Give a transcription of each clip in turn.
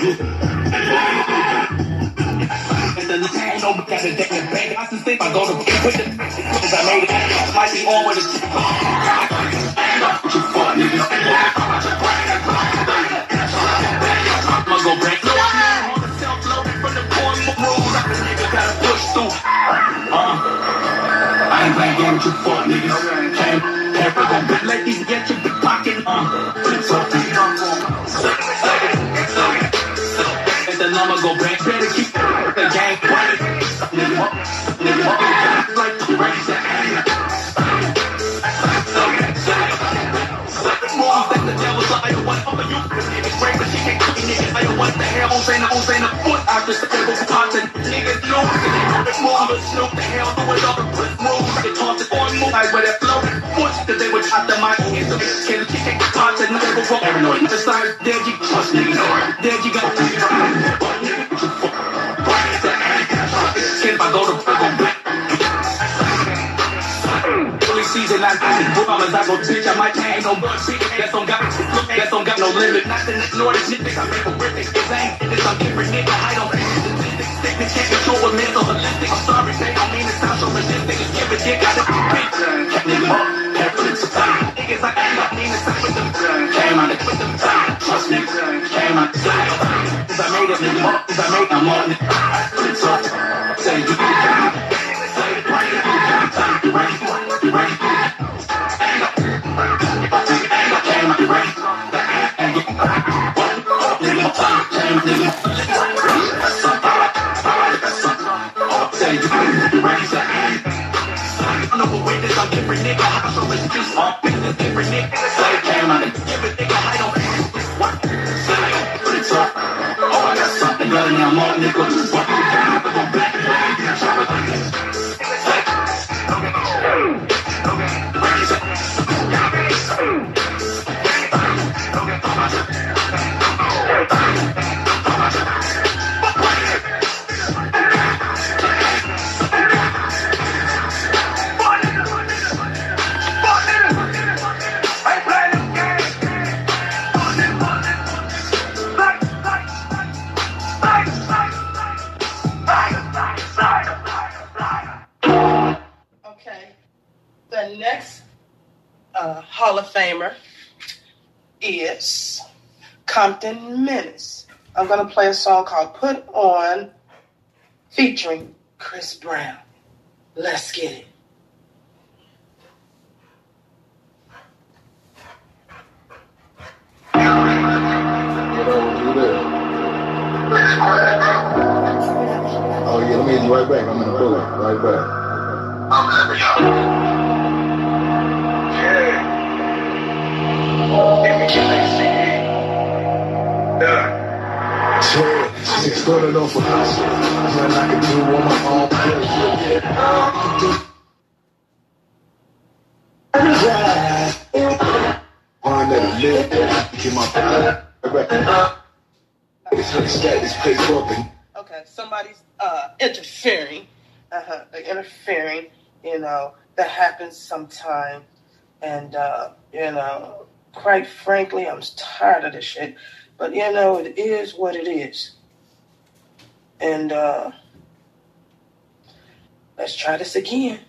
Ain't no got a damn bag. I just think I go to put the cause I made it. Might be on with it. You fuck niggas. I'ma go break. No, I'm on the self-loaded from the corner rules. Nigga gotta push through. Uh, I ain't playing game with you fuck niggas. Can't, put that bit like these get your big pocket. Uh, devil's eye, what up you? Niggas break, but she can't cook niggas. I what the hell? Saying, on saying, foot out the stable, and niggas know. More but Snoop the hell, do it all the. They toss it on move, I wear that flow. Foot, cause they would chop the mic. So they can kick it, pots and niggas go paranoid. The there you trust niggas. There you Got the no limit. Nothing ignore this shit. I make a horrific. It's ain't this. I'm different, nigga. I don't Sickness can't control a mental holistic. I'm sorry, say I mean it sounds so. It's give a dick. I just to say with them. Came out with. Came. Cause I made it. Cause I made it. I'm on it I'm going to play a song called Put On featuring Chris Brown. Let's get it. Oh yeah, let me hit you right back. I'm in the bullet. Right back. Yeah, started off with us. I can do on my own. Keep my. Okay, somebody's uh, interfering. Uh-huh, they're interfering. You know, that happens sometime. And, uh, you know, quite frankly, I'm tired of this shit. But, you know, it is what it is. And uh, let's try this again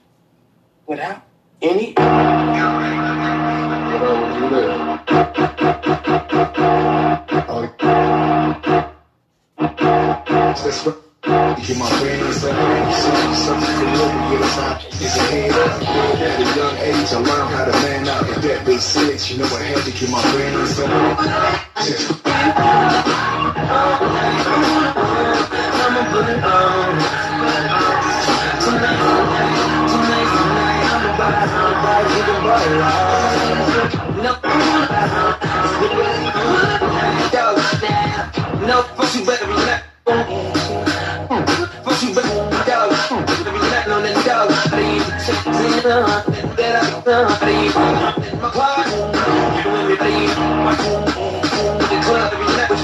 without any. You my it's like something to look and get a head up. At a young age, I learned how to man out. If that big six, you know I had to keep my friend inside. I'ma we're in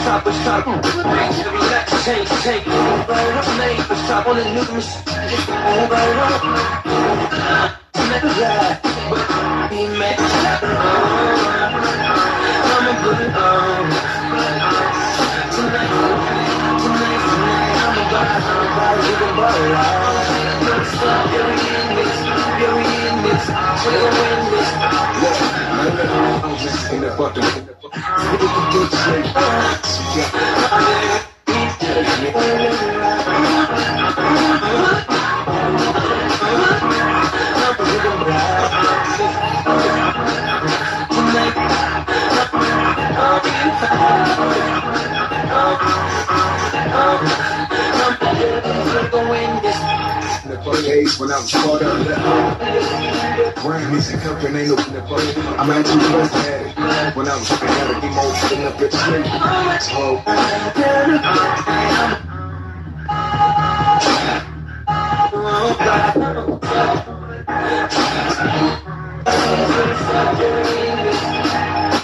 this, you're in. We're gonna win this. In the fucking days when I was caught up. Grammys and company ain't open the fucking. I'm at too close to. When I was I gotta be more spin up at straight. So,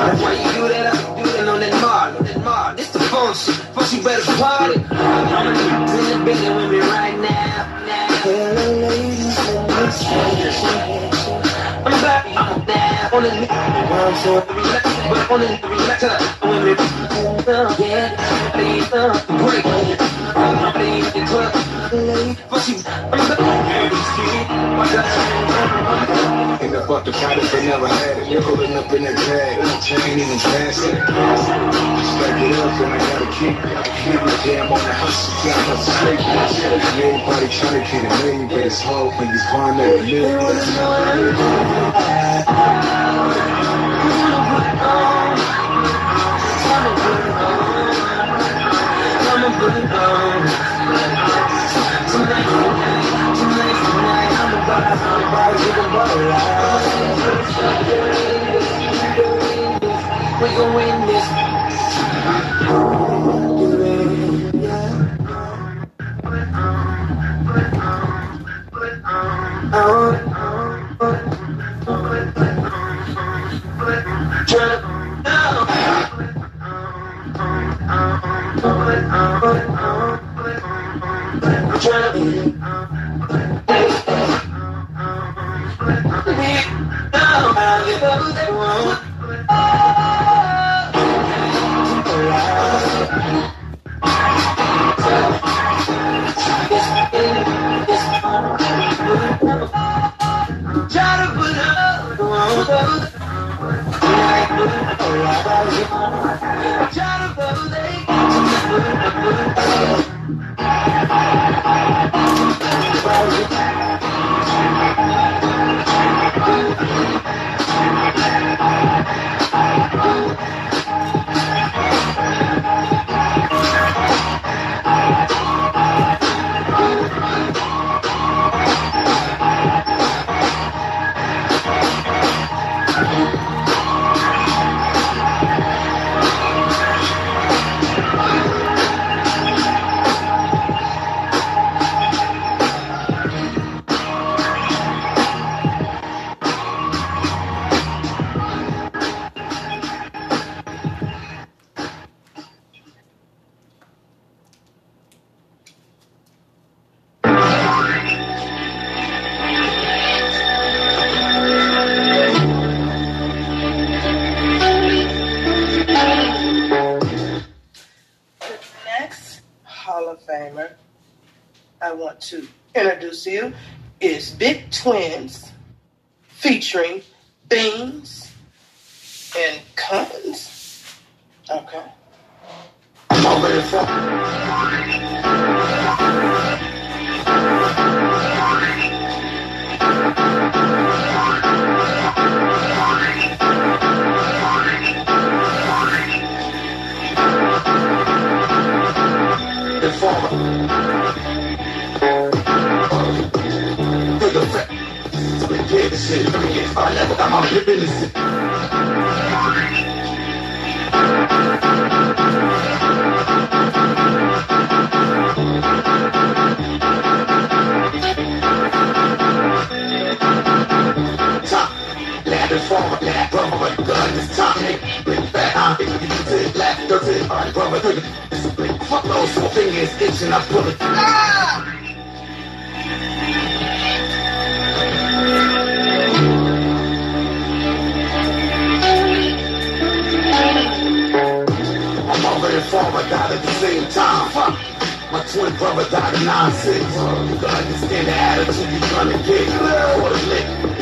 That's why you do that, I do that on that mark, on that mark. This the shit, first you better party. I'm in the building with me right now. I'm back, I'm down on the relax, but on the relax, when we yeah, please, uh, break, I'm playing the club. First you, In the fucking product they never had it. You're holding up in that bag. Ain't even it. Stack it up and I gotta keep it. Keep it damn on the hustle. Got hustle straight. Everybody trying to get a million, but it's hard when you're that at a million. A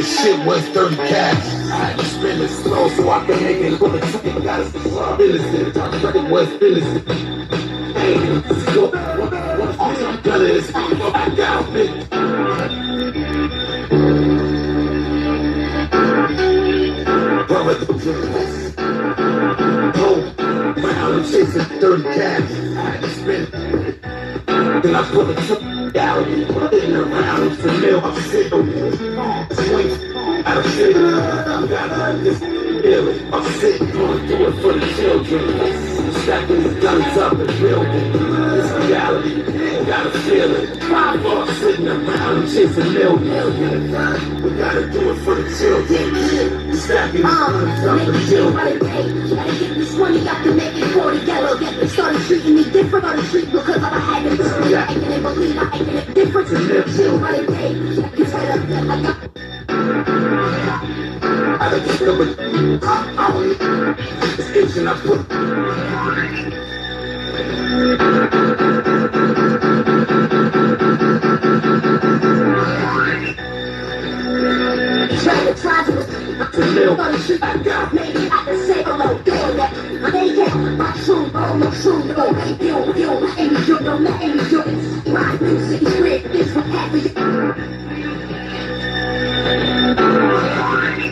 This shit was 30 cash. I had to spend it slow so I can make it look like got us innocent. It was innocent. Hey, let's go. I'm done this. Back down, bitch. Brother, oh, round and chasing 30 cash. I to spend it. Then I put a took out in the mill. I'm sitting swing out of shit. I got this feeling. I'm sitting going through it for the children. Stacking these guns up and building. This reality, got a feeling. Five bucks sitting around chasing millions. We gotta do it for the children. Stacking guns uh, up and building. Gotta get this money, got to make it for the yellow. They started treating me different, started treating because I had be I can't believe I ain't a difference. Nobody paid. You tell them I got. I don't know, but I don't It's itching, I put. Trying to try to The mill, I got Maybe I can say hello, doing that. But they get my true, my true, you, you, and you, no, not and you, it's my music, it's red, it's what happened. thank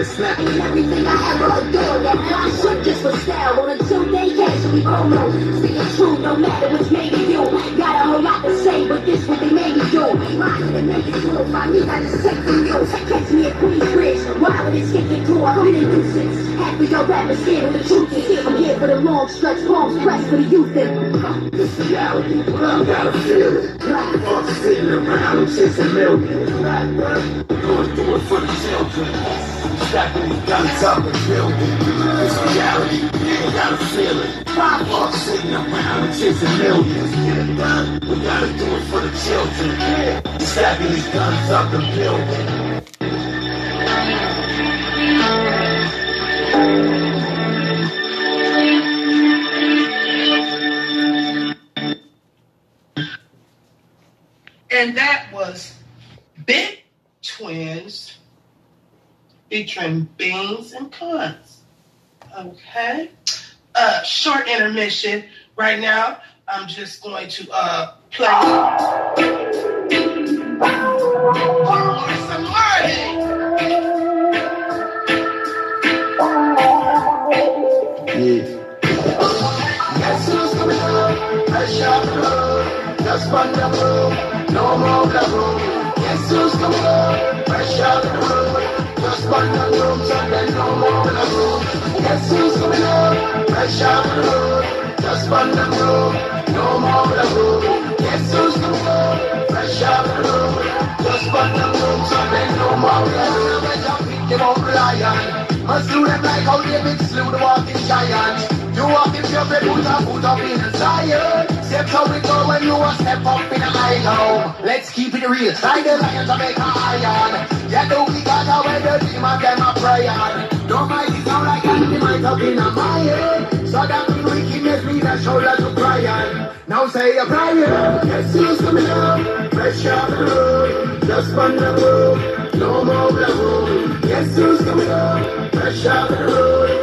the snap. Everything I ever done, that I should just for style on a two-day cash, we promo. Speaking true, no matter what's made me do. Got a whole lot to say, but this what they made me do. Mine to make it cool, find me got to say from you. Catch me at Queensbridge, while it is kicking to a hundred nuisance. Happy your rappers scared of the truth is. here. I'm here for the long stretch, palms pressed for the youth and This reality, I gotta feel it. Fuck sitting around and chasing millions. Going through it for the children. Stacking these guns up and building. This reality, I gotta feel it. Pop Fuck sitting around and chasing millions. Get it done, We gotta do it for the children. Stacking these guns up and building. Featuring Beans and Cons. Okay. Uh, short intermission. Right now, I'm just going to uh, play road. No more who's coming? Fresh off the. Just run the road. So then no more the road. Yes, who's coming up? Fresh off the road. Just run the road. No more the road. Yes, who's coming up? Fresh off the road. Just run the road. So then no more the road. Them up lion. Must do them like how David slew the walking giant. You walk in your bed, put up, put up in a Zion. Step how we go when you a step up in a island. Let's keep it real, like the lions of a iron. Yeah, the we got a way the demon them a prayer. Don't mind it sound like an might up in a mine. So that mean wickedness mean a shoulder to cry on. Now say a prayer. Yes, who's coming up? Fresh off the road. Just run the road. No more the road. Yes, who's coming up? Fresh off the road.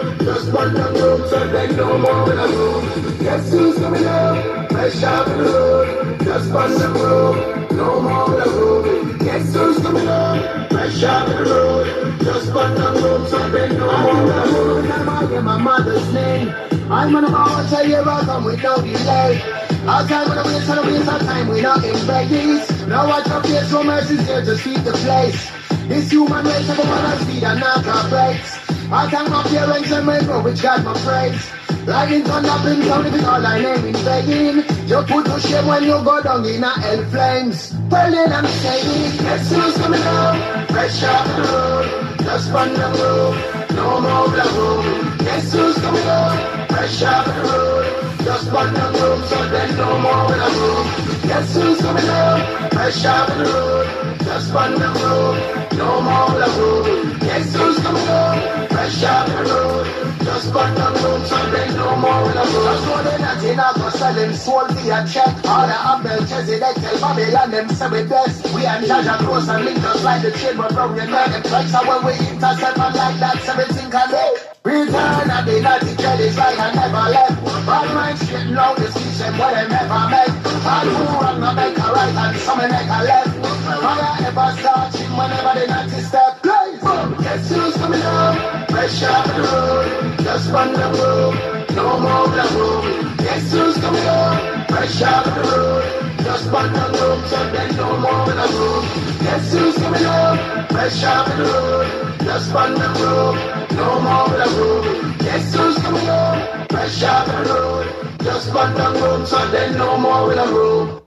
Just the road. So then no more the road. Yes, who's coming up? Fresh off the road. Just run the road. No more the road. Yes, who's coming up? Fresh off the road. Just run the road. So then no more the road. I am my mother's name. I'm gonna always tell you welcome with no delay. Our time when and I waste our time, we're not in Vegas. Now watch our face, so mercy's here to sweep the place. This human race a mother's speed and not our. I thank my parents and my bro, which got my praise. Lightning thunder, bring down if all thy name in vain. You put to shame when you go down in a hell flames. Well then I'm saying, yes, who's coming out? Fresh off the road, just run the road, no more the road. Yes, who's coming out? Fresh off the road, just run the road, so then no more the road. Yes, who's coming out? Fresh off the road, just run the road, no more the road. Yes, who's coming out? Fresh off the road, Just burn them rooms and then no more will I Just go the natty now go selling soul via check. All the Abel, Melchizedek, tell Babylon them say we blessed. We and Jaja close and link us like the chain but from your neck. Flex are when we intercept and like that, seventeen can make. Return of the naughty credits like I never left. Bad minds getting loud, the system what they never met. All who wrong, no make a right and some make a left. Fire ever starting whenever the naughty step. Blaze! Guess who's coming up? Fresh off the road, just run the road. No more the road. Guess who's coming up? Fresh off the road, just run the road. So then no more the road. Guess who's coming up? Fresh off the road, just run the road. No more the road. Guess who's coming up? Fresh off the road. Just run the road, so then no more the road.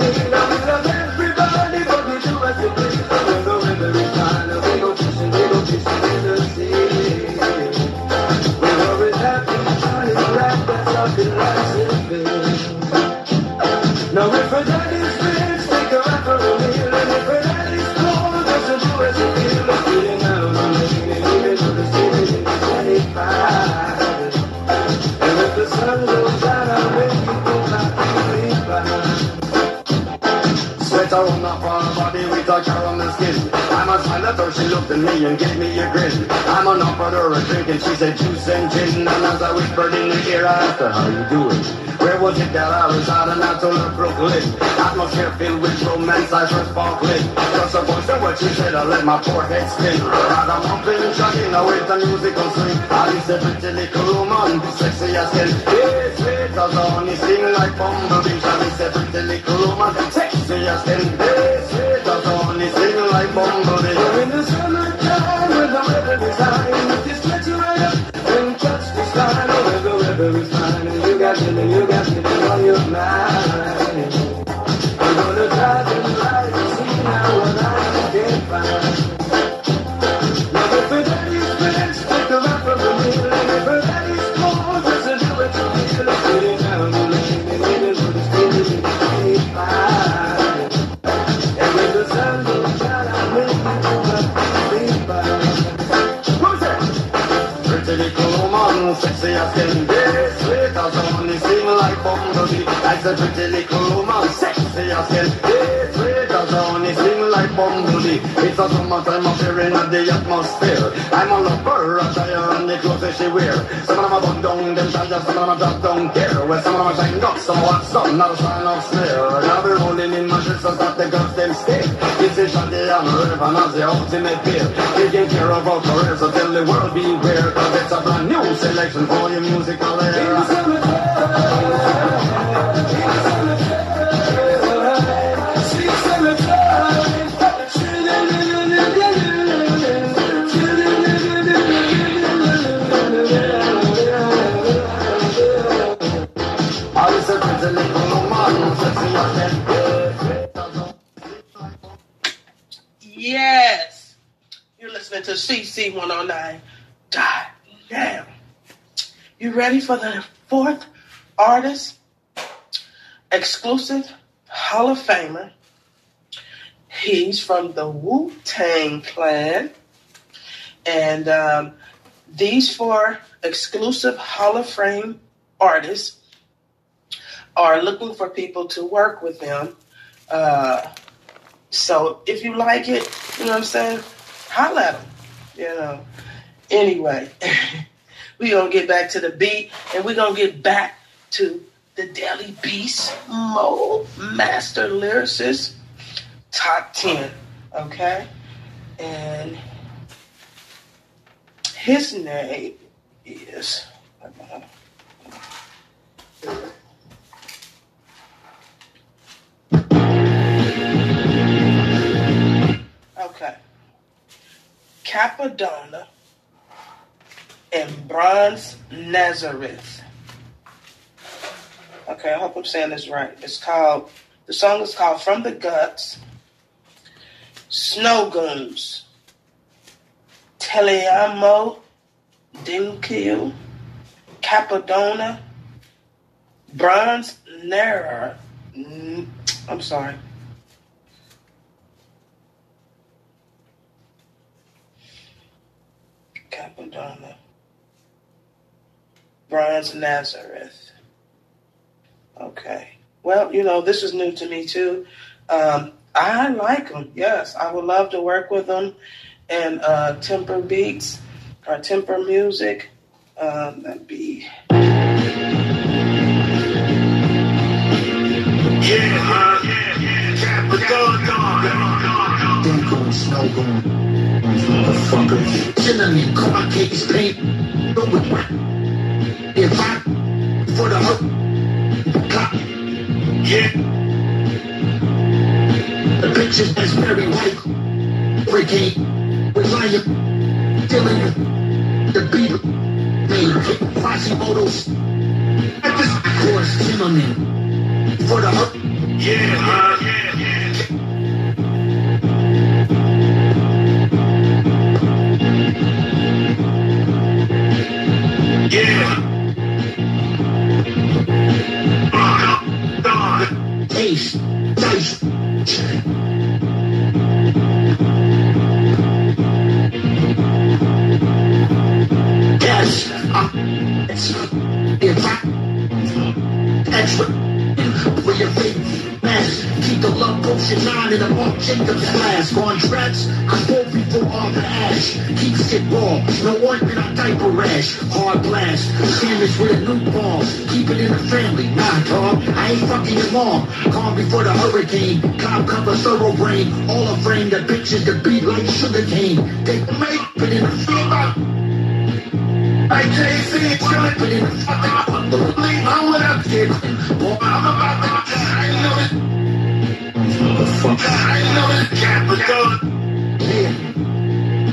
a caramel skin. I'm a her, she looked at me and gave me a grin. I'm an offered her a drink and she said juice and gin. And as I whispered in her ear, I asked her, how you doing? Where was it that I was out and I told Brooklyn? Atmosphere filled with romance, eyes were sparkling. Just a voice of what she said, I let my poor head spin. I'm humping, chugging away the musical swing. I is a pretty little woman, sexy as can. Yes, sweet as honey, sing like bumblebee. I is a pretty little woman, sexy as can. Yes, like bumblebee. in the summertime when the weather is and if you stretch your right up and touch the oh, when the weather is fine and you got it you got it on your mind. I'm gonna drive and ride and see now what I can find. Sexy as can be. Sweet as honey, sing like bumblebee. I said pretty little woman, sexy as can be. Sweet as honey, sing like bumblebee. It's a summertime appearing in the atmosphere. I'm a lover, a tire and the clothes she wear. Some of them are bun down, them try some of them are drop down care. Well, some of them are shine up, some of what's up, not a sign of snare. And I'll be rolling in my so that the girls them stay. This is Shaggy and Rayvon as the ultimate peer. Taking care of our careers, so tell the world beware. Cause it's a brand new selection for your musical era. Listening to CC 109. God damn. You ready for the fourth artist? exclusive Hall of Famer. He's from the Wu Tang Clan. And um, these four exclusive Hall of Fame artists are looking for people to work with them. Uh, so if you like it, you know what I'm saying, holla at them. You know. Anyway, we're going to get back to the beat and we're going to get back to the Daily Beast Mo Master Lyricist Top 10. Okay? And his name is. Okay. Cappadonna and Bronze Nazareth. Okay, I hope I'm saying this right. It's called, the song is called From the Guts, Snowgoons, Teleamo, Dinkil, Cappadonna, Bronze Nera. mm, I'm sorry. Cappadonna, Bronze Nazareth. Okay. Well, you know, this is new to me too. Um, I like them. Yes, I would love to work with them and uh, Temper Beats or Temper Music. Um, that'd be Then going snow going. Motherfucker. Chillin' in car case paint. With If I for the hook. Yeah. The bitches that's very white. Brigade. With lion. Dylan. The beat. Made. Quasimodos. At this course. Zimmerman. For the hook. Yeah. Uh, Ace, dice. Yes, your faith, mass. Keep the potion nine in the Marc Jacobs. On tracks, I fall before all the ash. Keeps it raw, no ointment on diaper rash. Hard blast, sandwich with a new ball. Keep it in the family, nah dog. I ain't fucking your mom. Calm before the hurricane. Cop cover thorough brain. All a frame that bitches the beat like sugar cane. Take the make, put in the fever. Like chillin', but in the fucking believe I'm what I'm getting. Boy, I'm about to I it. I know it. Capital. Yeah.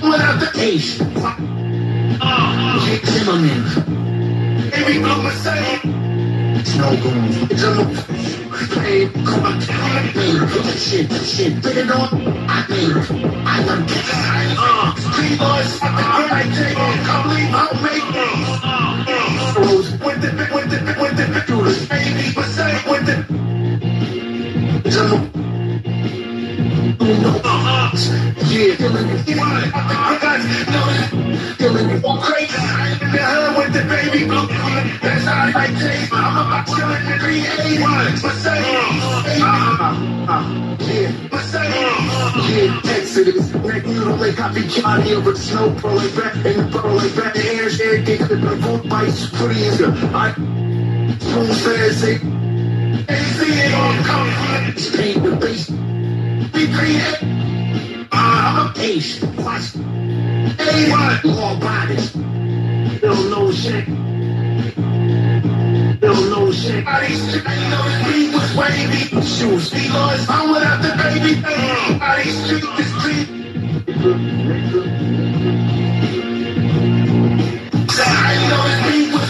Without the Ace. Jake Zimmerman. I'm a say. Snowgoons. It's a look. Play, come on, play, shit, shit, put it on. I made, I love this. Uh, three boys, I take, come leave, I'll make these. Rose, with the, with the, with the, do the Yeah, feeling it. I got feeling it. Well, crazy. In the hood with the baby blue. That's how I taste. I'm about chilling in 380. Mercedes. Uh, uh, yeah, Mercedes. Uh, yeah, Exodus. Neck noodle like copy Johnny over the snow like back and the bro like back. The air share get the vote bites. Pretty as the I. Spoon says it. AC ain't on come. Paint the base. Be creative. I'm a patient. Watch. Hey, what? Law bodies. They don't know shit. They don't know shit. Bodies, you know the beat was wavy. Shoes, be lost. I'm without the baby. Bodies, street the street.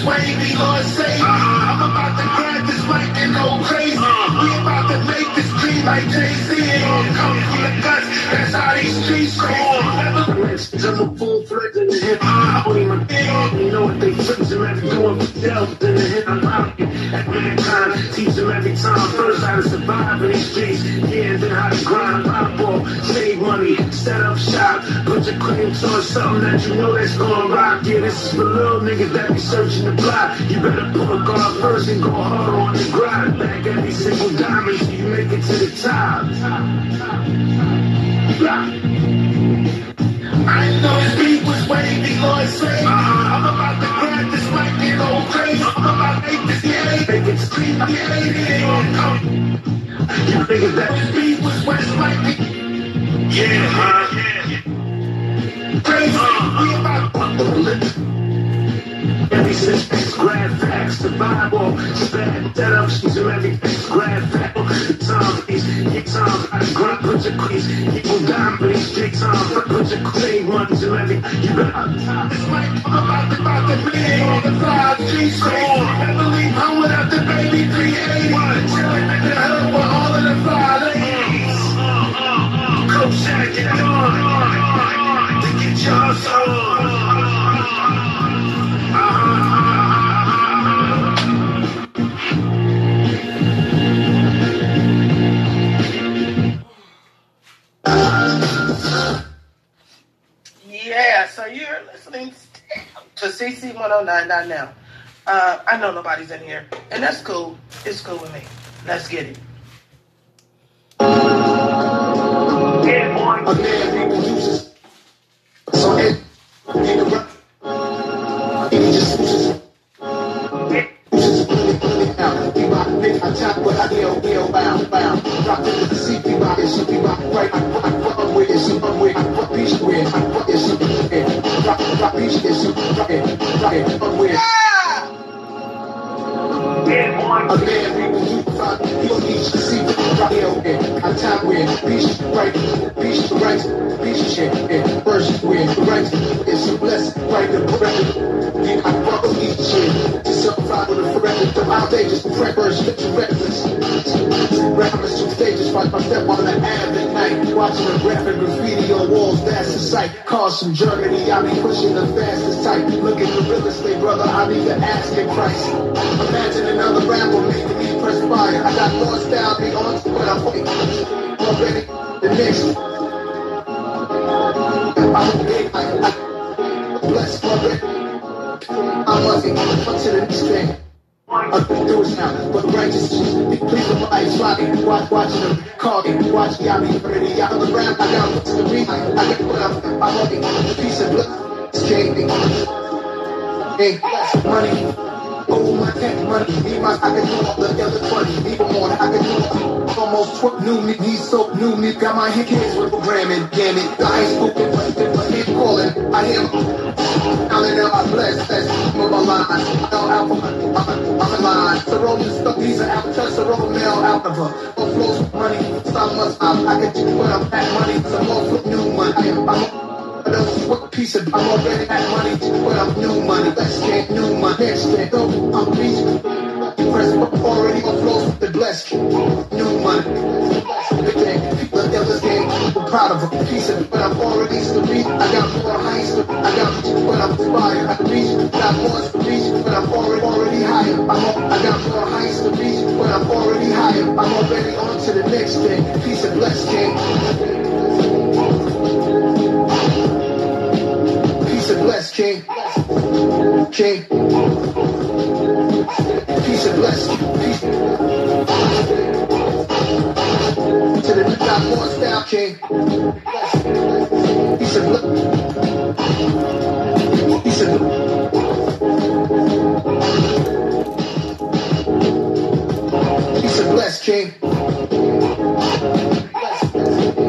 Was wavy. Lord save me. I'm about to grab this mic and go crazy. We about to make this dream like Jay-Z. It all come from the guts. That's how these streets go. I'm a full fledged in the hip hop. I don't even you know what they and I'm doing for themselves in the hip man time. Teach them every time. First how to survive in these streets. Yeah, then how to grind, pop off, save money, set up shop. Put your claims on something that you know that's gonna rock. Yeah, this is for little niggas that be searching the block. You better pull a guard first and go hard on the grind. Back every single diamond so you make it to the top. I know was wavy, I'm about to grab this mic and go crazy. I'm about to make this yeah, make it scream. Yeah, ain't come. You niggas that this beat was West Mike. Yeah, huh? Yeah. Crazy. We about Every since grab facts, survival, spad that up, she's a everything, grab fact, time, please, get time, I grind, put your crease, people die, please, take time, put your clay ones and everything, you better, this might, I'm about to, about to be on the G score, I believe I'm without the baby 381, chilling in the hood with all of the five ladies, Coach Shaq, get on, to get your hustle to CC 109 now. Uh, I know nobody's in here, and that's cool. It's cool with me. Let's get it. Right. It. A man people you find, he don't need to see it, okay. I tap with beach, right, beach, right, beach, shit, yeah. First with right, it's a blessing, right, the breath. Yeah, I fuck with each shit. Certified with a forever, the outrageous, preppers, lips reckless. Rappers two stages, watch my step on the ab at night. Watching the graphic graffiti on walls, that's the sight. Cars from Germany, I be pushing the fastest type. Look at the real estate, brother, I need to ask in price. Imagine another rapper making me perspire. I got more style, be on to what I'm waiting. Already, the next. I'm big, I, I, bless for I wasn't up to the thing. I can do it now, but righteous please the lights rocking, watch watching them calling, watch y'all be ready out of the ground. I got what's the reason, I got what I'm I'm walking a piece of blood. It's changing. Hey, money. Oh, my tech money, me my I can do all the other 20, even more. I can do almost 12 new me, these so new me. Got my kids with programming, damn it. I ain't but calling. I am Counting out my bless, that's move my. I know alpha, I'm, in line. So rolling stuff, these are alpha, touch roll mail alpha. More flows money, stop must I, I can do what I'm at money, some more flip new money. I'm what piece of I'm already at money, but I'm new money. Let's get new money. Next thing, though, I'm reaching. Press already on flows with the blessed. New money. Are game. I'm proud of a piece of it, but I'm already still reach. I got more heights, I got but I'm inspired. I reach, got more to reach, but I'm already already higher. I'm on, I got more heights to reach, but I'm already higher. I'm already on to the next thing. Peace and blessed king. Peace and blessed king. King. Peace and blessed. Peace said, if you got more style, King, he said, look. He said, look. He said, bless, King. Bless, bless.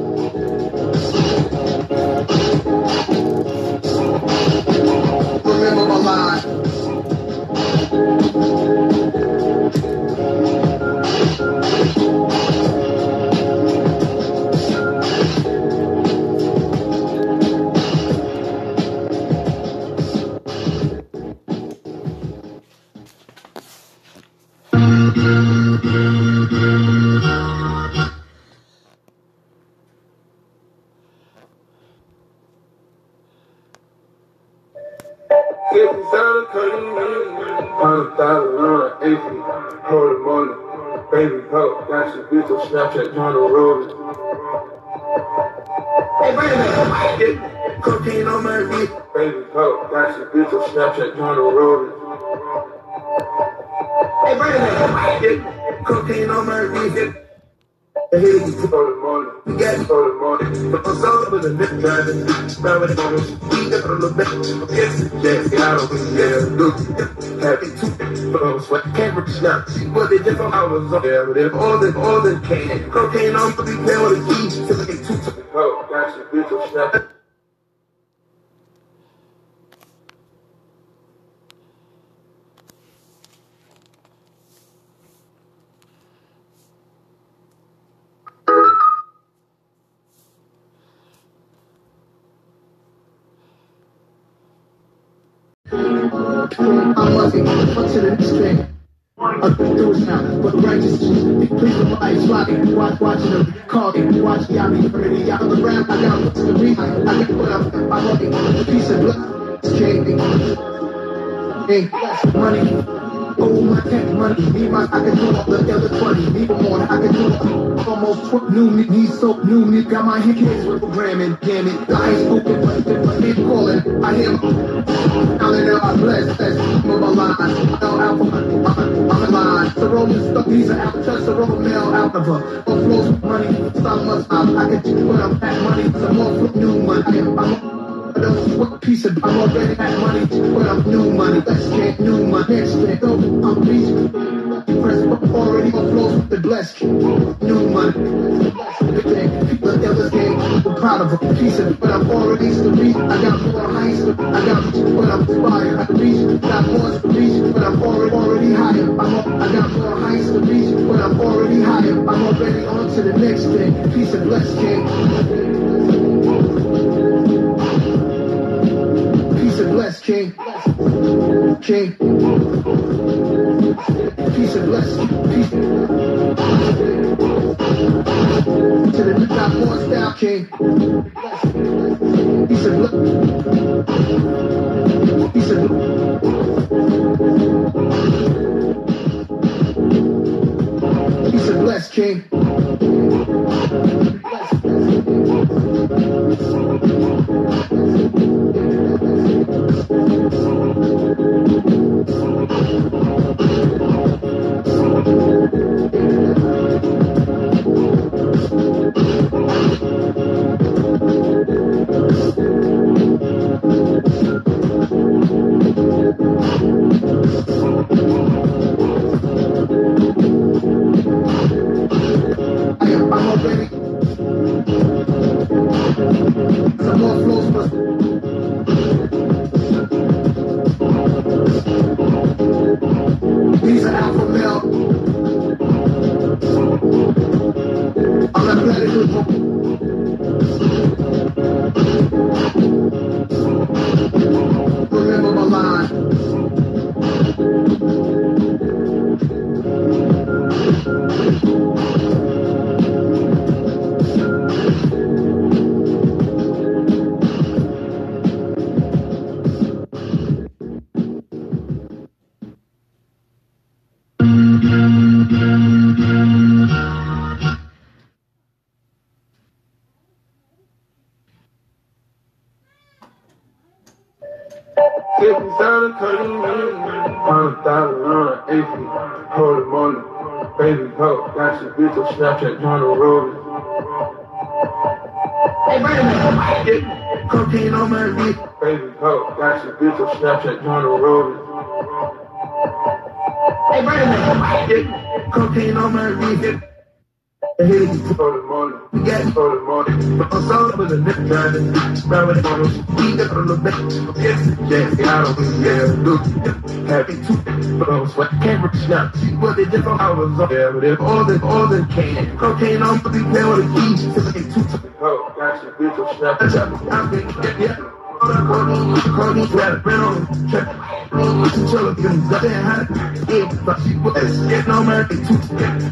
the we got on the back, yes, yes, got on the yeah, look, happy I was sweat, can't reach now, see what they did I was on there, but if all the, all the cane, cocaine on, but we playing with a key, till I get two the hoe, got your bitch snap. I'm buzzing, fuck to the next thing. I'm doing now, but righteous. Please the lights rocking, watch, watching them, calling, watch, y'all be y'all on the ground, I got what's the reason, I got what I'm, I'm loving, peace and blood, king, hey, that's money. Oh, my tech money, me my, I can do all the other 20, me more, I can do almost 12, new me, he's so new me, got my hand kids with programming, damn it, the high school, but, but, calling, I hear now they know I'm blessed, that's my line. I know alpha, I'm, in line. The Roman stuff, these are out, touch the male alpha. More flows with money, stop much time. I can do what I'm at money, some more new money. I'm, I'm what piece of I'm already at money, but I'm new money. Let's get new money. Next thing, no, I'm rich. Press already on flows with the blessed. New money. People in this game, I'm proud of a piece of it, but I'm already the reach. I got more heights, I got but I'm inspired. I can reach, got more to but I'm already already higher. I'm up, I got more heights to reach, but I'm already higher. I'm already on to the next thing. Piece of blessed king. Piece of blessed king. King. Piece of blessed. Piece. To the got more style king. Piece of blessed. Piece of Piece of blessed king. I bitch on Snapchat, trying to roll it. Hey, wait a minute, yeah, cocaine on my wrist, baby coat, got your bitch. On Snapchat, trying to roll it. Hey, wait a minute, yeah, cocaine on my wrist. For the morning. We got for the morning. But I'm sorry with a driving. With the morning. We got on the back. Yes, yes, I don't. Happy to but I was sweat. Can't reach now. See what they did on. But all the all the cane, cocaine on the play on the key. Typically two to Oh, gotcha. Bitch, I'm snap. I'm. Yeah. Cardi rap, ran on. Chinchilla, getting that hot. Yeah, but she was getting on my two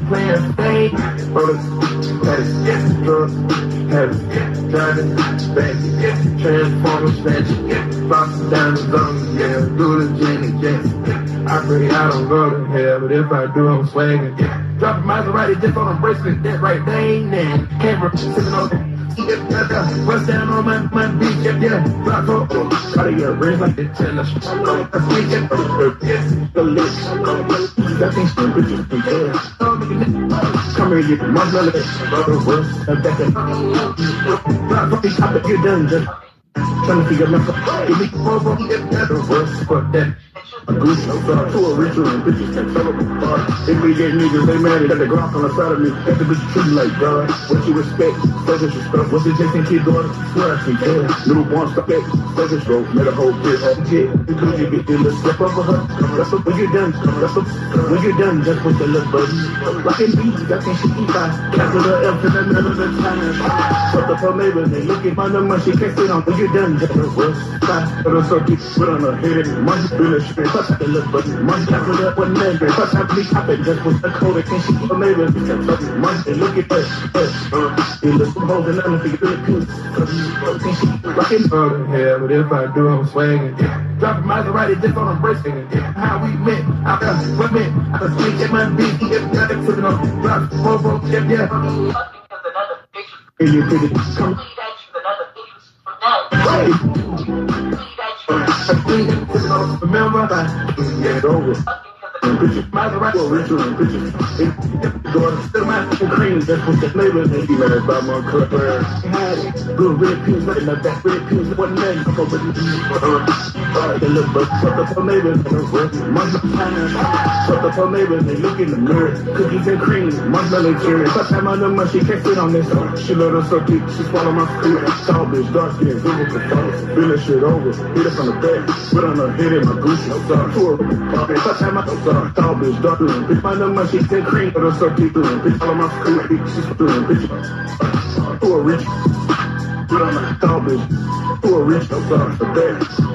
playing fame. Brothers, had it, yes, drugs, had it, driving, back, yes, transformers, yes, boxing down the zone, yeah, do the Jenny, yes. I pray I don't go to hell, but if I do, I'm swinging. Drop a Maserati dip on a bracelet, that right, they ain't in. Camera, sipping on What's down on my, my beach, yeah. Rock on, oh, try to get rings like the tennis. I speak it, yes, the list. That thing's stupid, just be there. Come here, you can the list. Brother, worse, a decade. Rock on, top of your dungeon. Trying to figure out, give me four, get better, worse, fuck that. Goose start to a and bitches tell them apart. They be get niggas, they mad, got the Glock on the side of me. Got the bitch treated like God. What you respect, so disrespect. What's the Jason kid going? Swear I can tell. Little stuck at focus road, made a whole bit of kid. Because you get in the step over her. That's what when you're done. That's what when you're done, just with the little buddy. Rockin' beats, I can she eat by. Capital F in the middle of the time. Shut the her neighbor, they look at my number, she can't sit on. When you're done, just the worst. But I'm so put on her head, money, really shit touch the look, but money after that one nigga. Touch I bleak happen just with the code. Can she keep a neighbor? Money, look at. Uh, you look from holding on to your good rockin' burger? Yeah, but if I do, I'm swinging. Drop a Maserati just on a bracing. How we met, I got women. I can speak at my beat. If not, it's putting on drop, four, four, yeah. And you did it. Come. Remember, get over. Maserati, my cream, that's what the flavor is. About my clipper. Good red peas, nothing like that. Red peas, one name. Come over the Alright, they but shut up for neighbors. Of time. Shut up for neighbors, they look in the mirror. Cookies and cream, time on the money, she can't sit on this. She let suck it, she swallow my food. Tall bitch, dark skin, biblical colors. Finish it over, hit it from the back. Put on her head in my Gucci. Tour, touch time on the tall bitch, dark. Bitch, my number, she can cream. Let her suck it through. Bitch, all of my food, she's through. Bitch, to a rich. Put on my tall bitch, a rich, no sorry for that.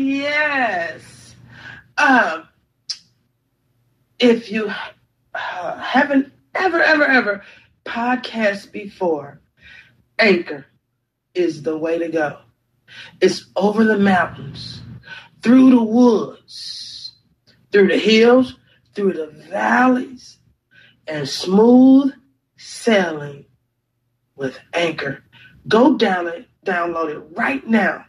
Yes. Um, if you uh, haven't ever, ever, ever podcast before, Anchor is the way to go. It's over the mountains, through the woods, through the hills, through the valleys, and smooth sailing with Anchor. Go down it, download it right now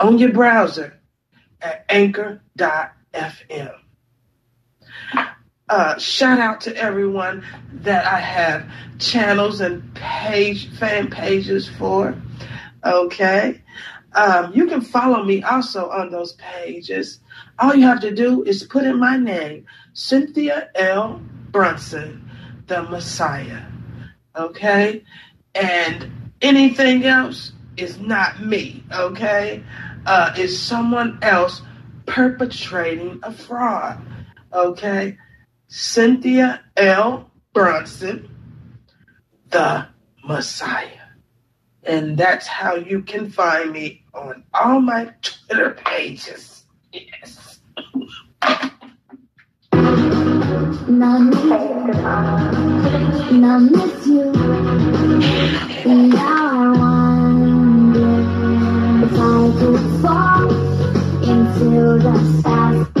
on your browser at anchor.fm. Uh, shout out to everyone that I have channels and page fan pages for. Okay. Um, you can follow me also on those pages. All you have to do is put in my name, Cynthia L. Brunson, the Messiah. Okay? And anything else is not me. Okay? Uh, is someone else perpetrating a fraud. Okay? Cynthia L. Brunson, the Messiah. And that's how you can find me on all my Twitter pages. Yes. Miss you. Now I wonder if I could fall into the south.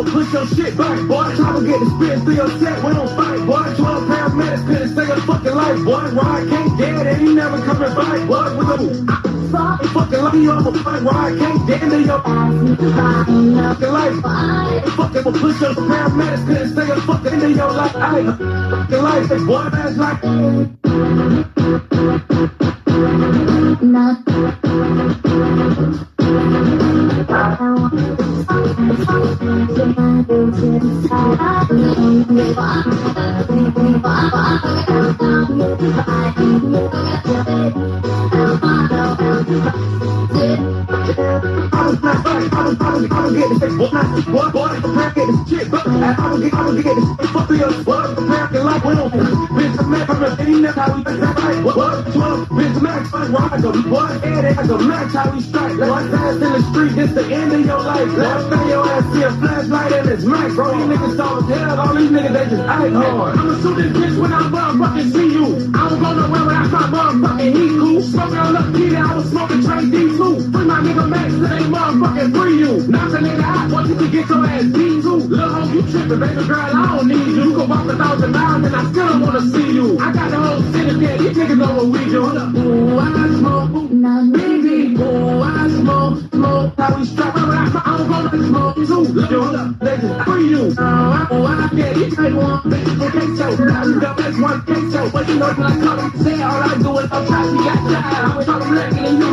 I'ma push your shit back, boy. Try to get the spit through your set. We don't fight, boy. 12 pounds, paramedics couldn't save your fucking life, boy. Ride can't dead and he never coming back, boy. We gon' fucking love you, I'ma fight. Ride can't dead in your fucking life. Fucking will push your paramedics couldn't save your fucking into your life. Ay, fucking life, boy. That's like. Ride the boy. And it has a max, how we strike. One ass in the street, this the end of your life. Last thing your ass see a flashlight and it's max, bro. These niggas soft as hell. All these niggas, they just act hard. I'ma shoot this bitch when I motherfucking see you. I don't go nowhere without my motherfucking heat cool. Smoking on the kid, I was smoking Trey D2. Free my nigga Max, so they motherfucking free you. Knock a nigga out, want you to get your ass beat too. Lil' hoe, you trippin', baby girl, I don't need you. You can walk a thousand miles and I still don't wanna see you. I got the whole city there, these niggas know what we it, take one, bitch, so. Now you got that's one queso, but you know when I call him, say all I do is I'm to shot. I was talking black and you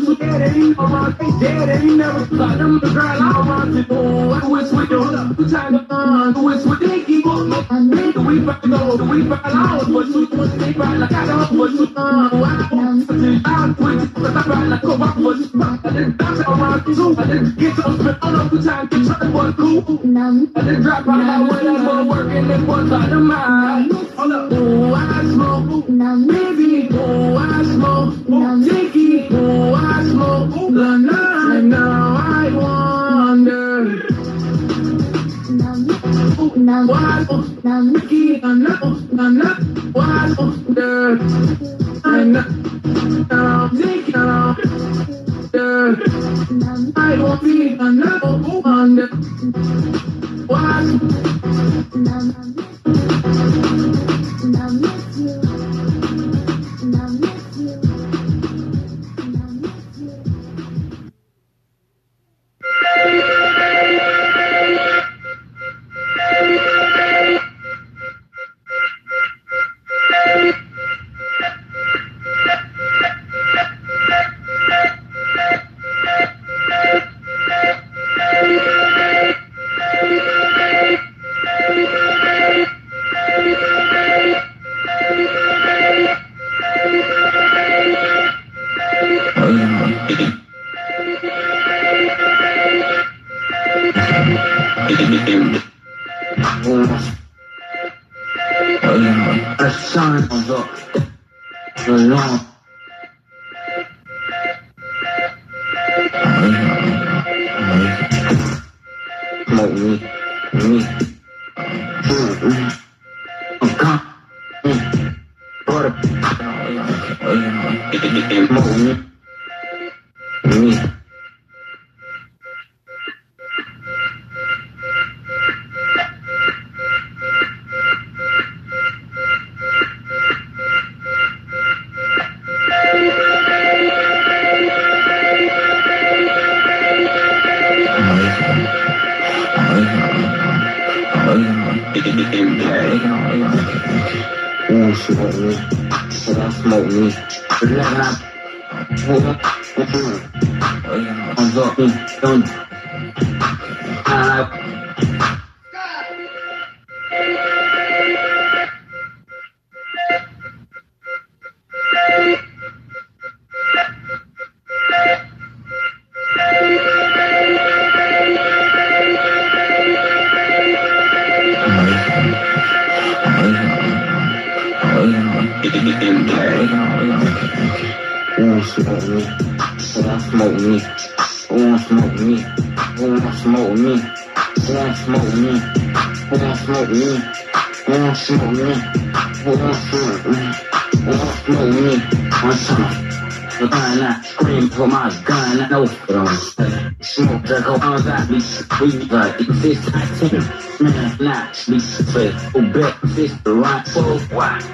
you and he around, they dead, and he never thought them the girl I around to oh, I wish you time to uh, I wish with they keep up, nigga, we back go, we back out, but you want to back like I don't, but you uh, I don't, I quit, but I ride like a rock, but you I didn't bounce around too, I didn't get to spit all of the time, to try one cool, I didn't drop out when I was working, it was out of mine, hold up, oh, I smoke, baby, oh, I smoke, oh, the night, now I wonder. Oh, Dickie, I I know, now, know, I won't be another wonder. Why,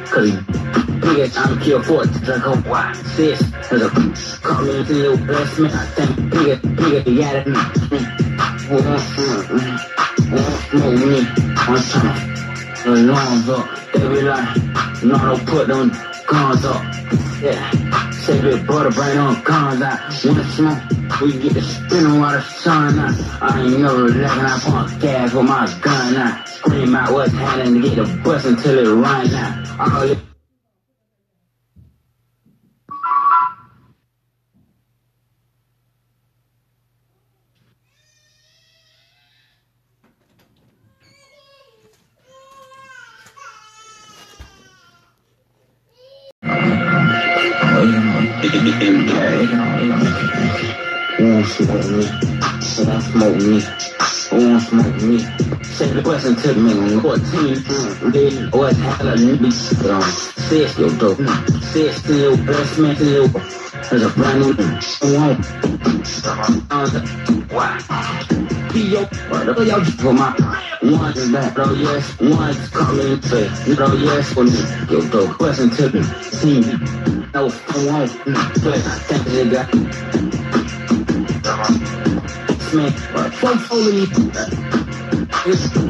Cause bitch, I'm here for it. The go why? Sis, there's a call me into your best man. I think bigger, the at me. One smoke me. One. One time. The lungs up. They be like, no, don't put them guns up. Yeah, say big butter brain on guns out. Wanna smoke? We get the spinning while the sun out. I ain't never letting I pump gas with my gun out. Scream out what's happening to get the bus until it run out. All smoke me. Shit, I smoke me. Ooh, smoke me. Say the question to me. 14. Then what's happening? Be shit on. Sis, yo, dope. Sis, to your best man, to your. There's a brand new. One. P.O. Whatever y'all do for my. One is that, bro, yes. One is calling, say, bro, yes, for me. Yo, dope. Question to me. Team. No, I won't. But I think they got. Me. Fuck, man? That's the.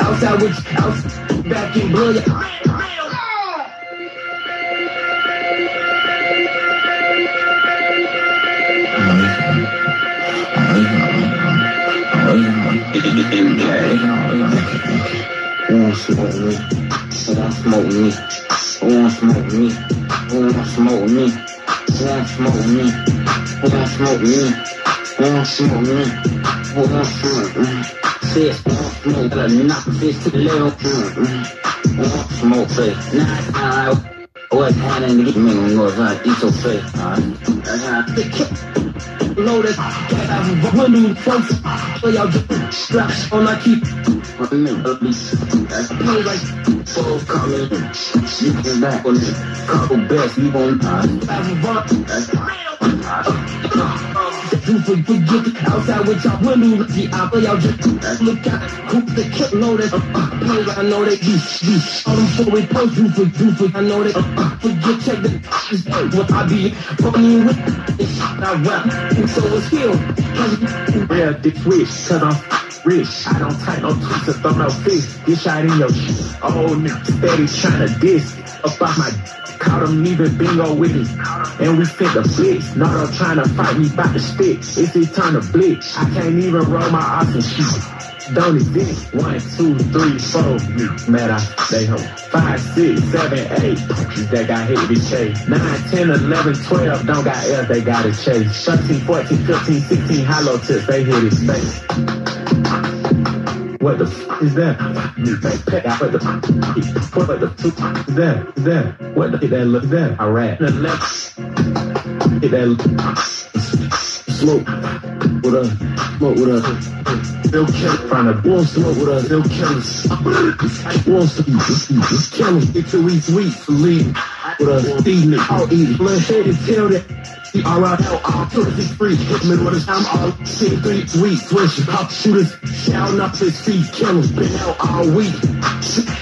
Outside with out, back in blood. Ooh, smoke me. Shit, I smoke me. Ooh, smoke me. Ooh, smoke me. Ooh, smoke me. Ooh, smoke me. Ooh, smoke me. Ooh, smoke me. Sis, smoke, gotta knock this to the little. Ooh, smoke, say, nah, nah, What's happening to get me on north side? It's okay. Alright. Load that cat out of the window, folks. So y'all just straps on my keep. Remember, that's no like full coming. You can back on it. Couple best, you won't die. That's you forget outside with y'all window, the apple y'all just look out. Who the kid loaded? Uh, uh, I know they be, be all them four-way posts. You for, you for, I know they uh, uh, forget check the what I be funny with. I rap, and so it's here. Real dick rich, cause I'm rich. I don't type no tweets or throw no fists. This shot in your shit. A whole nigga steady tryna diss about my Caught him leaving bingo with me. And we fit the blitz. all trying to fight me by the stick. It's his turn to blitz. I can't even roll my ops and don't exist. One, two, three, four. Man, I stay home. Five, six, seven, eight. They got hit with K. Nine, ten, eleven, twelve. Don't got L, they got a chase. 13, 14, 15, 16. Hollow tips, they hit his face. What the f is that? What the f What the f is that? Is that? What the that look that? Ran. The left. Hit that smoke with us, smoke with us. They'll kill find a won't smoke with us, they'll kill us. Won't sleep, kill us, get to each week, leave with us, eating it, I'll eat it. Let's hit it, tell that. C-R-I-L, all turkeys free. Hitman with his time, all six, three, weeks. Switch, pop shooters, shouting up his feet. Killers, been out all week.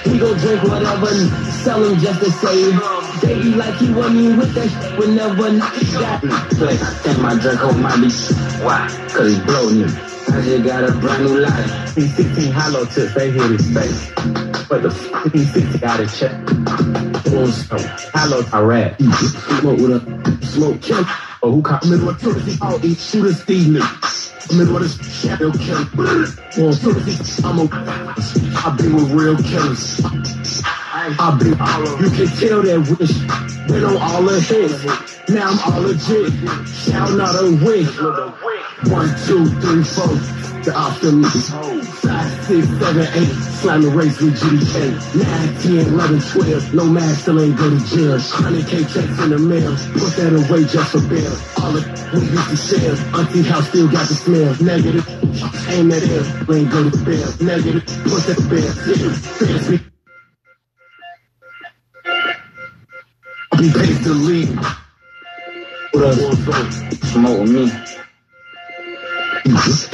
He gon' drink whatever and sell him just to save. Baby like he want me with that whenever I got me. Play, and my drink on my beat. Why? Cause he blow me. I just got a brand new life. He's 16 hollow tips, they hit his face. But the f- he's 60 got a check. Hollow, I rap. Smoke with a smoke kill. But who caught Middle of Tennessee, all eat shooters, Steve Middle of this shadow kill. On Tennessee, I'm a, I be with real killers. I be all You can tell that wish been on all the hits. Now I'm all legit. Shout out a win. One, two, three, four. The optimist. Five, six, seven, eight. Slime the race with GDK. Nine, ten, eleven, twelve. No mask, still ain't go to jail. 100k checks in the mail. Put that away just for bail. All the we used to sell. Auntie house still got the smell. Negative. Aim at air. Ain't go to bail. Negative. Put that bail. Fancy. Be paid to leave. What up? Smoke with me.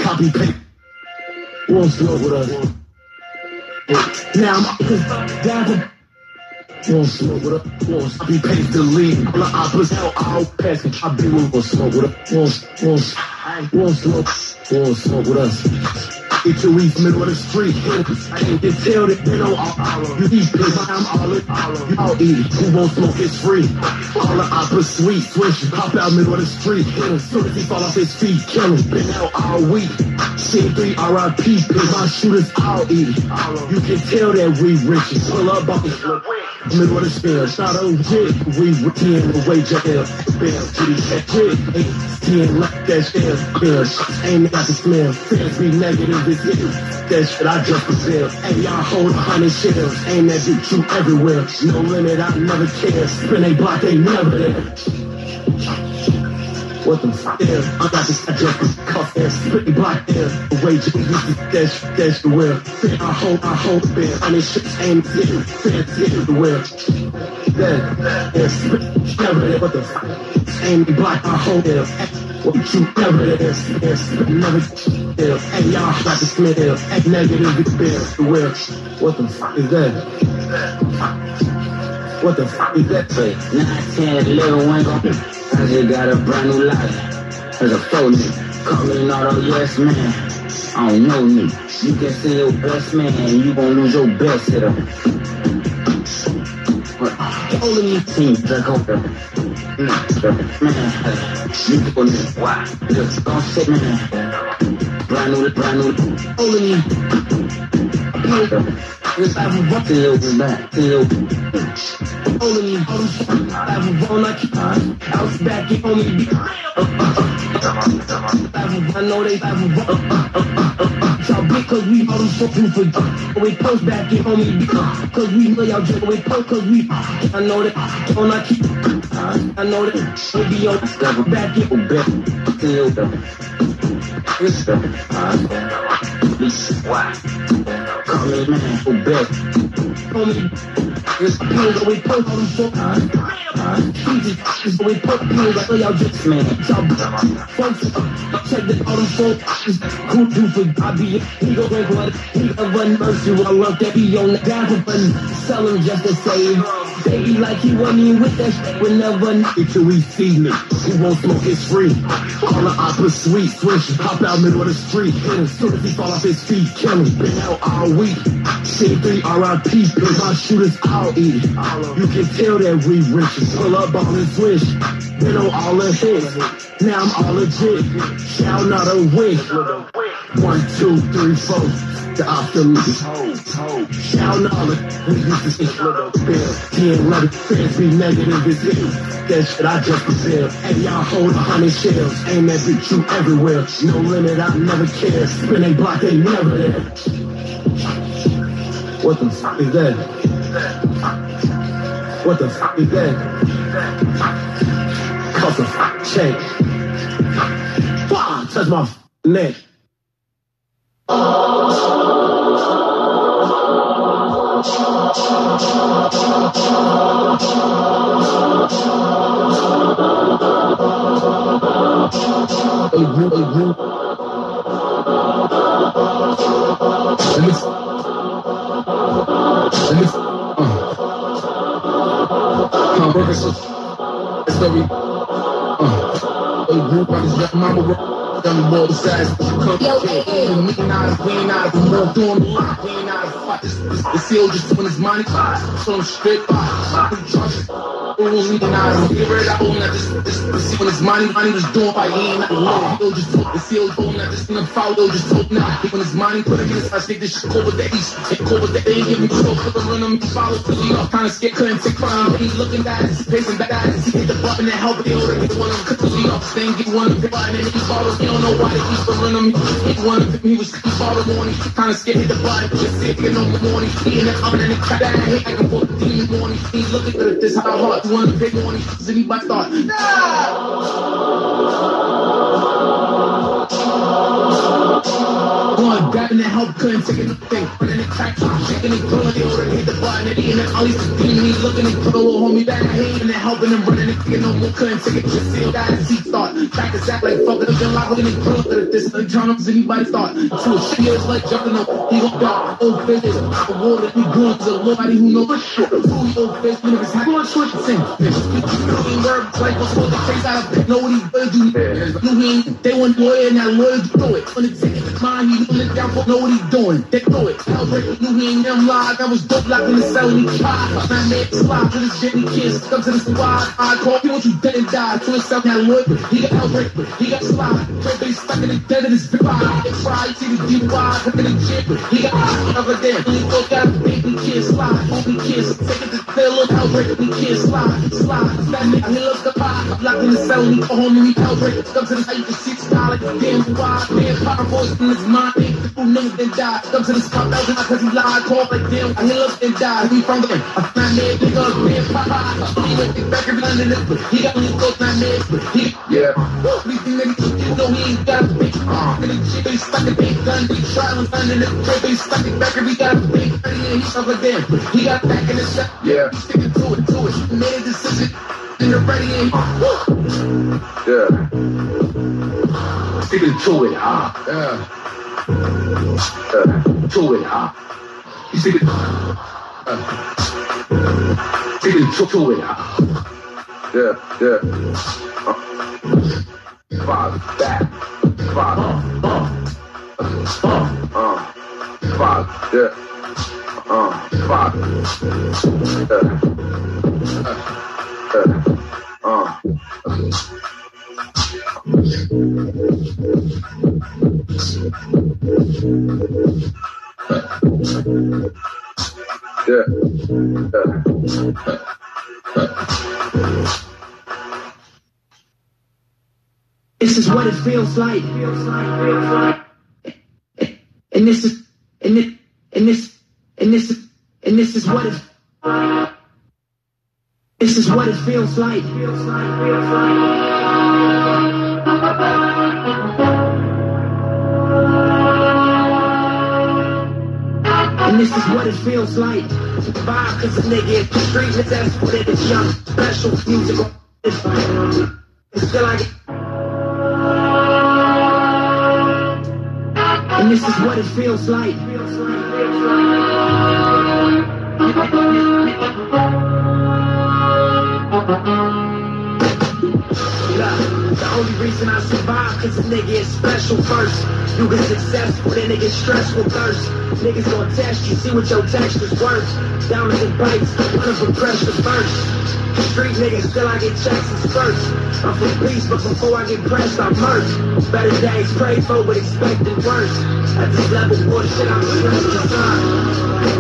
Copy paste. Won't smoke with us. Now I'm to won't smoke with us. Won't copy paste the lead. All the opposites, hell, all pass. I be with won't smoke with us. Won't, won't, won't smoke. Won't smoke with us. Get your east middle of the street. I can't get tell that they know all You eat pigs, I'm all in. You all eat. Who won't smoke is free. All the opera sweet. Swish, hop out middle of the street. Soon as he fall off his feet, kill him. Been out all week. C3 RIP. Pigs, my shooters all eat. You can tell that we rich. Pull up, buckets. Middle of the spell, shot on jig. We were 10 away, jail. Bell, kitty, cat, jig. 8, 10, left that shell. Ain't got the smell. Fans be negative, it's it. That shit I just fulfill. Hey, y'all hold a hundred shells. Ain't that bitch you everywhere. No limit, I never care. Spin a block, they never there. What the fuck is? I got this I just cuff ass spitty block there. The way you use this dash dash the well. I hold I hold the bear. I mean shit ain't getting fair to the well. That that there. What the fuck? Ain't block I hold there. What you never there. Spit never there. Hey y'all got the smell. Act negative bear the well. What the fuck is that? What the fuck is that? Say, 9, 10, 11, 1, go. I just got a brand new life. As a phone nigga. Call me an auto yes man. I don't know nigga. You can see your best man, you gon' lose your best hitter. Only me team drink over. Man, you it. Why? Don't sit man. Brand new, brand new. Only me. This I was walking over back. Only me. I was on like I was back in on me. I know they Y'all big cause we all so for We post back in on me Cause we know y'all joke We post cause we I know that on I keep I know that we be on back in back Till It's the why? Call me for best. Call me. It's pills that we post on the phone. Jesus, is we put pills like y'all just man. Y'all folks, check the all them folks. Who do for I be he go break what he go run mercy. I love that be on the guy for Sell him just to save. Baby like he wasn't even with that shit whenever Until we see me, who won't smoke is free. All the opera sweet, swish, hop out middle of the street. Hit him, soon as he fall off his feet, kill him. Been out all week. C3 RIP, pick my shooters, I'll eat. You can tell that we rich. Pull up on and swish. Been on all the hits. Now I'm all legit. Shout out a win. One, two, three, four. The optimistic hoe, Shout all the we used to see little fans be negative as hell. That shit I just prepared. Hey, y'all hold a hundred shells. Aim that bitch you everywhere. No limit, I never care. Spin a block, they never there. What the fuck is that? What the fuck is that? Cost a fuck check. Fuck, touch my neck. Let me, let me. Work us. It's very, uh. Hey, you, like this mama work. Young boy besides, come here. Me and I, we ain't out of more doing the lot. We ain't out of fight. The seal just doing his money. So I'm straight by. Rules we deny. Give it out that. This, this, this, when his money, money was doing by he ain't not alone. He'll just talk. The seal doing that. This in the foul. Just talk now. When his money put against us, take this shit over the east. Take over the A. Give me so put the run him. Follow till he off. Kinda scared. Couldn't take crime. He's looking back. He's pacing back. He hit the button and help. He order. He one of them. Cause he off. Then get one of them. And then he follows. He don't know why they keep the run him. He one of them. He was he followed morning. Kinda scared. Hit the button. Just sick. You know the morning. He in the oven and he crack that. Hit like a 14 morning. He's looking at this. How hard. One the big morning. Does anybody thought? Going grabbing the help, couldn't take anything. Running the crack, shaking it, pulling it, order, hit the button, it. All these demons, he's looking at the little homie back, hating and helping him, running it, kicking no more, couldn't take it. Just see that as he thought. Back to sack like fucking up, lock, looking at grill, at this, like John, does anybody thought? To a shit, it's like jumping up, he gon' die. Old business, the water, he going to nobody who knows for sure. Who he old face, when it was happening, on short. He work, like, what's supposed to face out of know what he's gonna do. Knew he ain't, they want lawyer, and that lawyer it. It's in his mind, he knew it down, know what he's doing. They throw it. Hellbreak, knew he ain't them live. That was dope, locked in the cell, and he tried. Man, man, slide to this Jenny kiss, come to the squad. I call, you want you dead and die. To himself, that lawyer, he got Hellbreak, he got slide. Trey base stuck in the dead of his vibe. He get fried, see the DUI, in the gym. He got over there, he go got a baby kid, slide, homie kiss. Take it to the look, Hellbreak, he kid, slide, slide. That nigga, he loves the pie. Locked in the cell, he go home and he Hellbreak. Come to the site, you see like damn wide. Damn power voice in his mind, the fool niggas then die. Come to the spot, that was cause he lied, call like damn, he loves and die. We from there, I find that nigga, damn papa. He went back and under this, he got me close, not mad. He, Yeah. we that he, you know he ain't got a arm. And the chick, they stuck a big gun, he trialing under the crib, they stuck it back and he got a big gun, and he's over there. He got back in the shot, Yeah. he's sticking to it, to it. He made a decision, and they're ready, and. Yeah. Sticking to it, ah, Yeah. To it, ah. He's sticking, uh, sticking to, to it, ah. Yeah. Yeah. Uh. Father, back. Father. Uh. Father. Yeah. Uh. Father. Yeah. Uh. Uh. Yeah. Yeah. This is what it feels like. And this is and this and this and this is and this is what it this is what it feels like. And this is what it feels like. To vibe cause a nigga is the street, and that's what it is young. Special music It's still like And this is what it feels like. The only reason I survive cause a nigga is special first. You get successful, then it gets stressful thirst. Niggas gonna test you, see what your texture's worth. Diamonds and bites, of them pressure first. Street niggas still I get checks first. I'm for peace, but before I get pressed, I'm merged. Better days pray for, but expecting worse. At this level, bullshit, I'm stressed to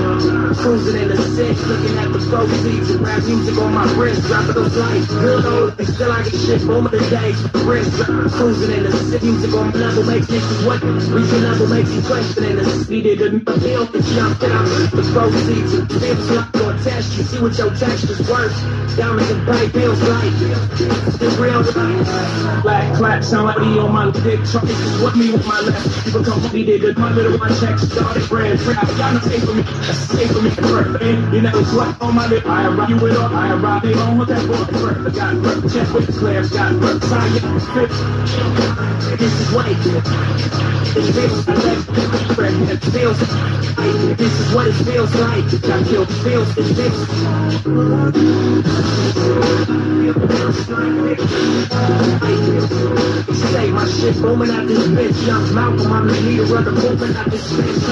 Cruising in the six, looking at the proceeds and rap music on my wrist, dropping those lights. Good old, still I get shit boom of the. Wrist, cruising in the six, music on level makes what? Reaching level makes you questioning the speed of the feel the jump that I'm the proceeds. Feels like or test, you see what your texture's worth. Diamonds and bright feels like the real life. Black clap sound like me on my dick. Try to what me with my left. You become money nigga. My little one check started brand. Rap, y'all not stay for me. Stay for me first, man. You know what on my lip. I rock you with all. I rock they on with that first. I got work. Check with the Claire's got work. Your script. This is what it is. It feels like it feels like this is what it feels like. I kill feels it feels. Say my shit booming out this bitch. Young Malcolm, I'm the leader of the movement out this bitch.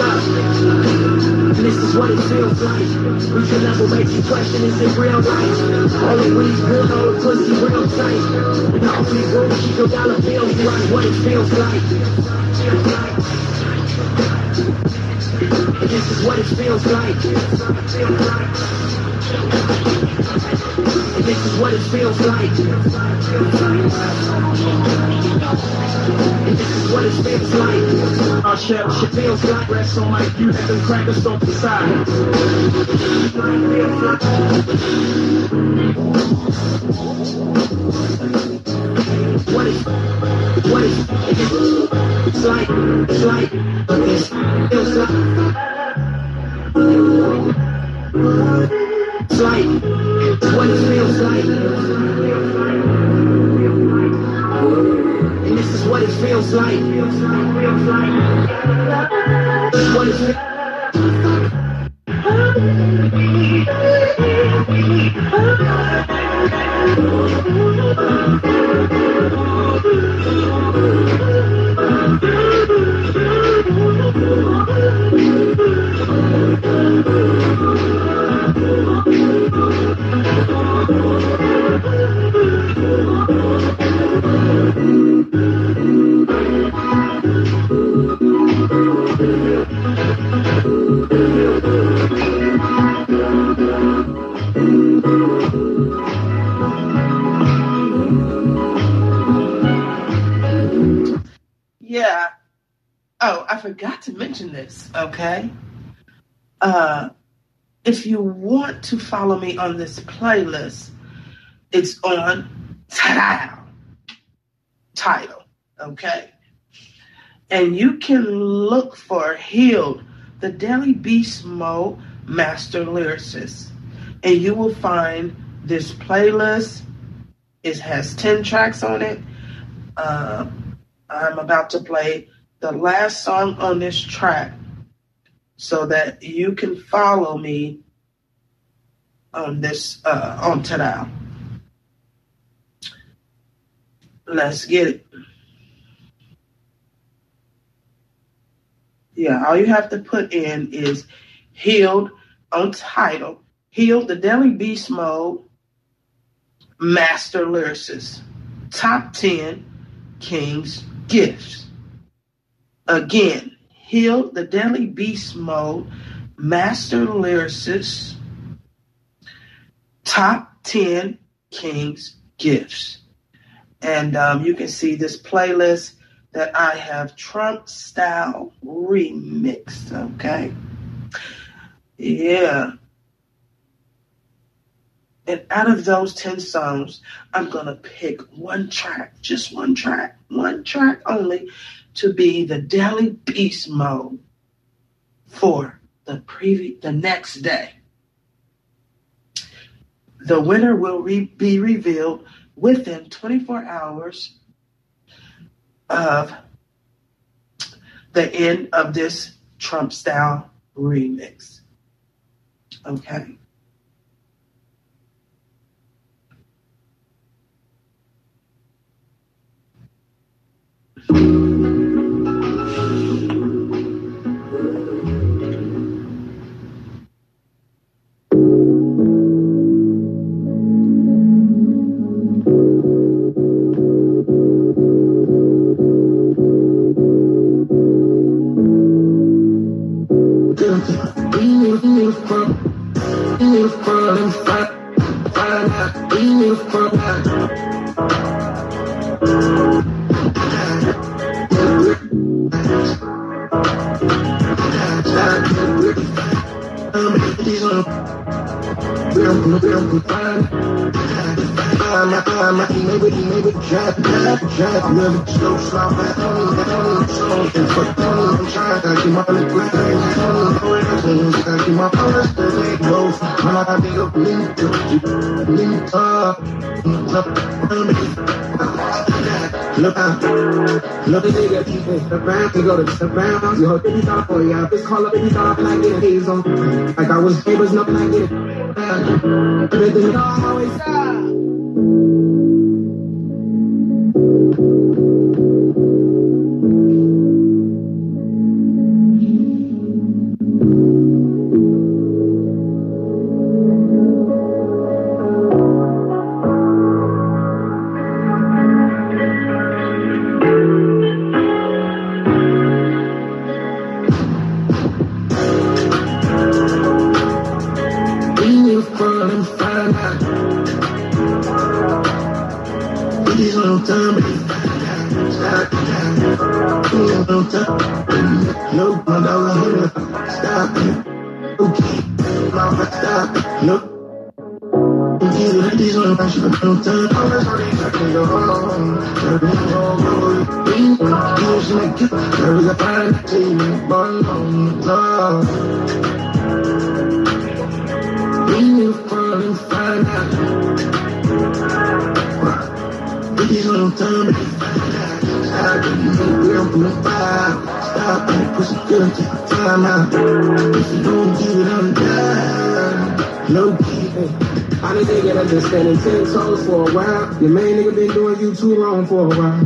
And this is what it feels like. Reaching level makes you question, is it real life? All the weed good, all the pussy real tight. And the only room keep your dollar bills right. What it feels like. This is what it feels like. This is what it feels like. This is what it feels like. Our shit, shit feels like. Rest on my you have them crackers on the side. What is, what is, it's like, it's like, it's, feels like. It's like, what it feels like. And this is what it feels like. What it feels Yeah. To mention this, okay? Uh, if you want to follow me on this playlist, it's on Tidal. Title, okay? And you can look for Healed, the Daily Beast Mode Master Lyricist. And you will find this playlist. It has 10 tracks on it. Uh, I'm about to play the last song on this track so that you can follow me on this uh, on Tidal. Let's get it. Yeah, all you have to put in is healed on Tidal, healed the Daily Beast Mode, Master Lyricist, top 10 King's Gifts. Again, heal the Deadly Beast Mode, Master Lyricist, Top 10 King's Gifts. And um, you can see this playlist that I have Trump style remixed. Okay. Yeah. And out of those 10 songs, I'm going to pick one track, just one track, one track only to be the Daily Beast mode for the previ- the next day. The winner will re- be revealed within 24 hours of the end of this Trump style remix. Okay. Out, look at nigga, the round, you go to the round, you hold 50 dollar for ya, this call up 50 dollar, and I get it, he's on, like I was neighbors, nothing I get it, everything always Standing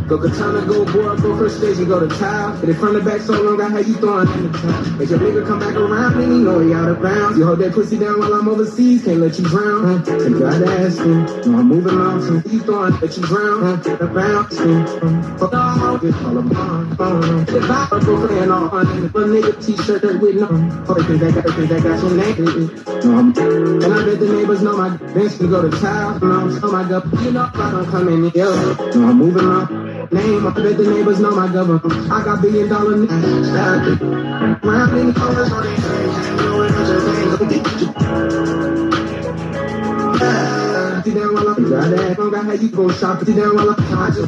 Go katana, go board, go first stage, you go to tile. But in front of back so long, I had you throwing in the towel. If your nigga come back around, then you know he out of bounds. You hold that pussy down while I'm overseas, can't let you drown. Huh? God ass me. No, I'm moving mountains. You throwing, let you drown. Huh? The bounce, fuck all, get all of mine. If I go playing on, on a nigga t-shirt that with no. Oh, cause that got, cause that got your name. No, I'm, and I bet the neighbors know my bench to go to town house and I'm so my gut. You know I don't come in here. No, I'm moving my name. I bet the neighbors know my government. I got billion dollar name. Stop it. Round in colors on these things. Sit down while I'm. Don't got how you go shop. Sit down while I'm.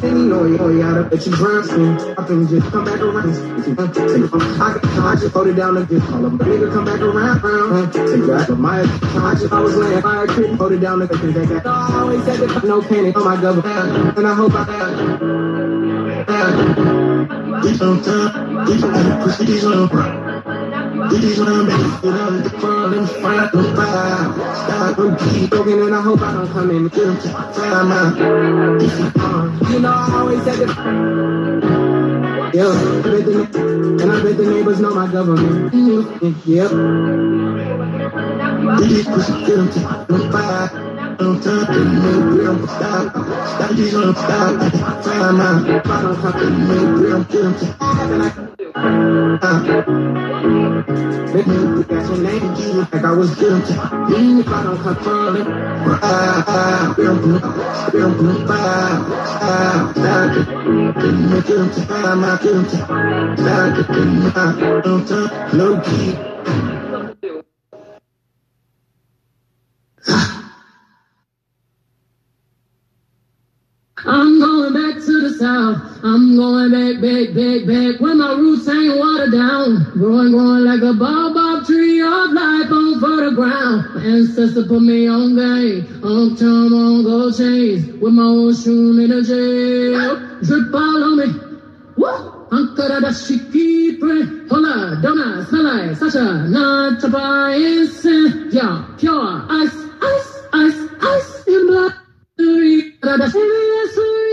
And you know you you. I can just come back around. If you want to take it I got conscious. Hold it down and just call up. Nigga come back around. around. Take that from my conscious. I was laying fire creep. Hold it down and think that. I always said that no panic on my government. And I hope I. It's on time. It's on the pussy. These women on the front and fight the fire. Start to keep talking and I hope I don't come in and get them to time out. You know I always said it. Yeah, I and I bet the neighbors know my government. Yep. These pussy get them to the fire. On top of me, we don't stop. Stop these on stop. Time out. On top of me, we don't get them to Make me look at your name, you like I was guilty. Even if I don't control it, ah, film, film, ah, ah, stop it. Didn't make guilty, I'm not guilty. It, didn't I? On top, low key. I'm back to the south. I'm going back, back, back, back. Where my roots ain't watered down. Growing, growing like a baobab tree of life on fertile ground. My ancestors put me on game. On time, on gold chains. With my own shoe in a jail. Drip all on me. What? Ankara dashiki pre. Hola, dona, smell Sasha, not to instant. Yeah, pure ice, ice, ice, ice in. But the stories of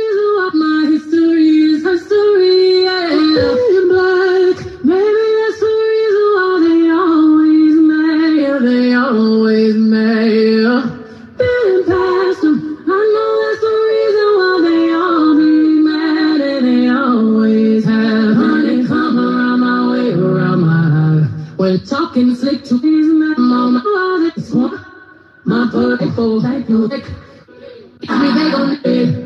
my history is her story. Yeah. In black, maybe that's the of what they always made. They always made. Been past them. I know that's the reason why they all be mad. And they always have. Honey, come around my way, around my When talking slick to these men, mama, my political like you. Me they gon' live.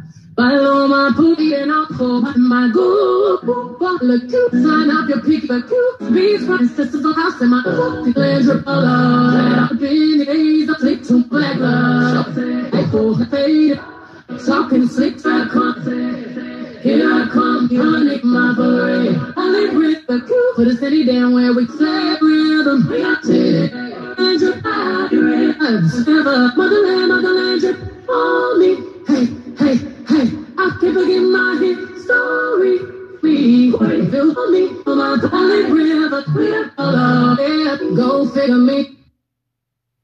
booty and I'll pull my good Look cute, sign up your pick the cute Beats from sisters of house and my booty Lands repella I've been days I flick to black love I go fade Talking slick track Here I come, honey, my parade Only with the cute For the city down where we play rhythm. We got it. And your body Never motherland, motherland, you on Can't forget my story. We feel for me on my darling river. River, yeah, go figure me.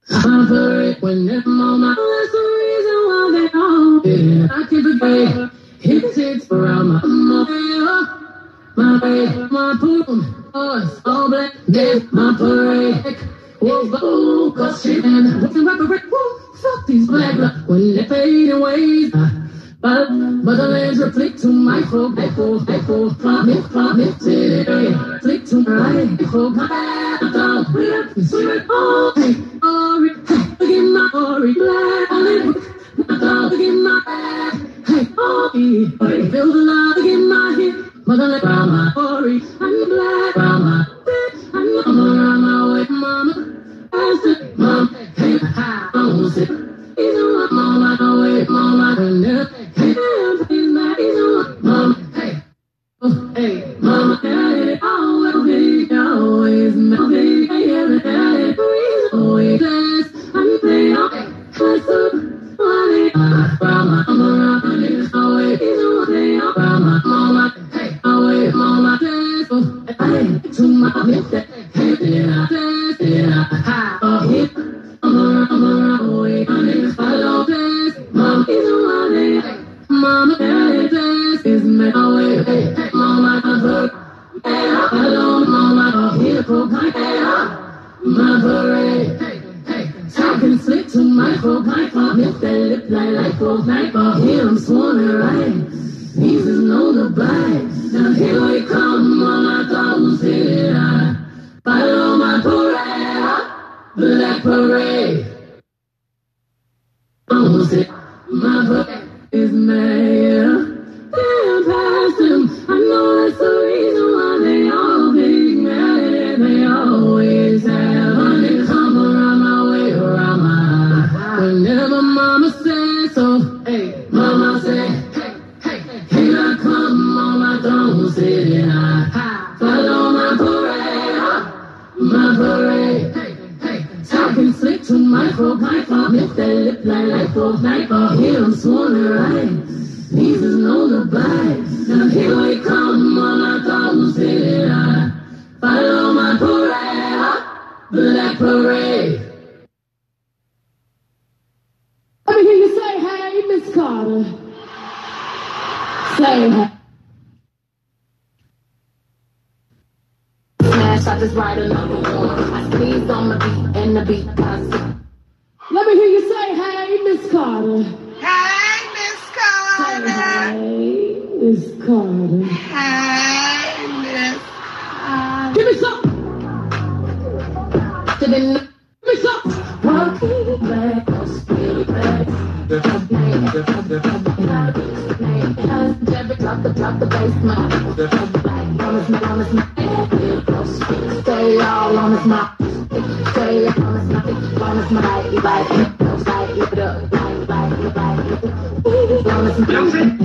I'm for it when it's on my That's the reason why they all yeah. I can't forget hit hits around my mother. My way, my poop, oh, all black, yeah, my parade. Whoa, whoa, cause shit, and what's in rapper, whoa, fuck these black, when they fade away. Uh, but motherlands reflect to my folk, echo, echo, promise, promise, flick to my my dog, we're sweet, oh, hey, sorry, hey, forgive my glory, black, only, my dog, forgive my, hey, oh, hey, build a love, forgive my hit, motherland, grandma, glory, I'm black, grandma, I'm on my way, mama, I said, mom, hey, I don't sit, even my mama, wait, mama, and Hey, mama, daddy, always mama, dance, to my oh, hip, mama, mama, follow, dance, mama, is mama, dance, is my way, my parade. Talking slick to my folk, my folk, lift that lip like like folk, like folk. Here I'm to right. Jesus know the bite. Now here we come my thumbs here. I follow my parade, black parade. Almost it, my is made. My lift that lip like like folk, like folk, here I'm to right. Jesus know the bites. Now here we come on our thumbs here. I follow my parade, black parade. Let me hear you say, hey, Miss Carter. Say hey. Smash, I just write another one. I squeeze on the beat and the beat. Let me hear you say, hey, Miss Carter. Hey, Miss Carter. Hey, Miss Carter. Hey, Miss Carter. Give me some. To the Give me some. Walking back, spirit back. Drop the, drop the bass, man. Promise mouth. Promise me, like, like, like, lift it up. Like, like, like, like. Promise me, like,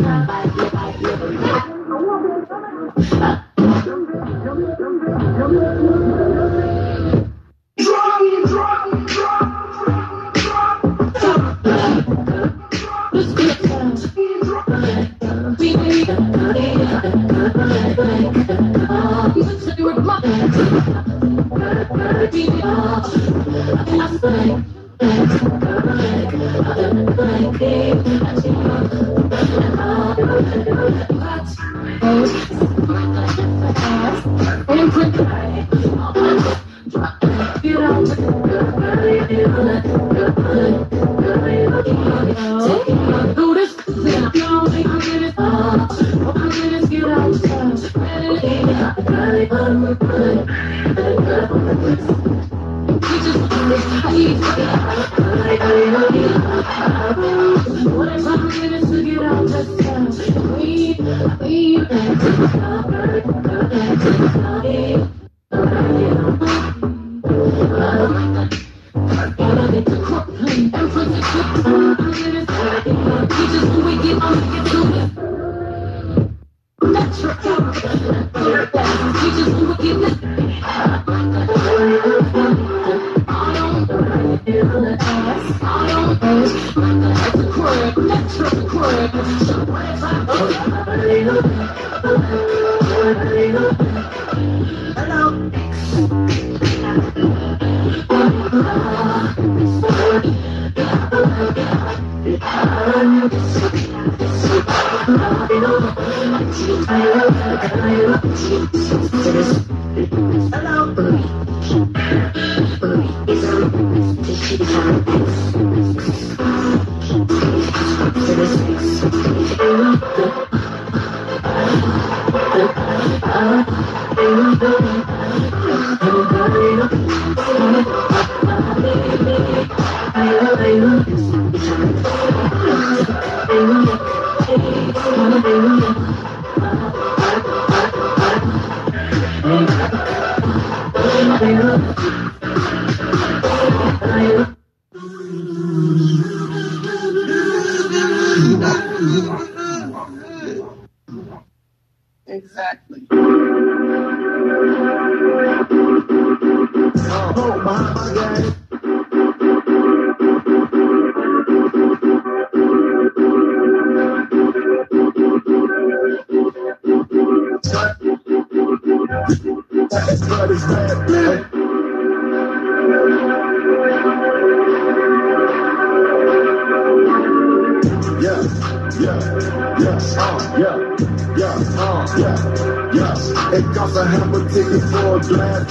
It costs a hammer ticket for a glass.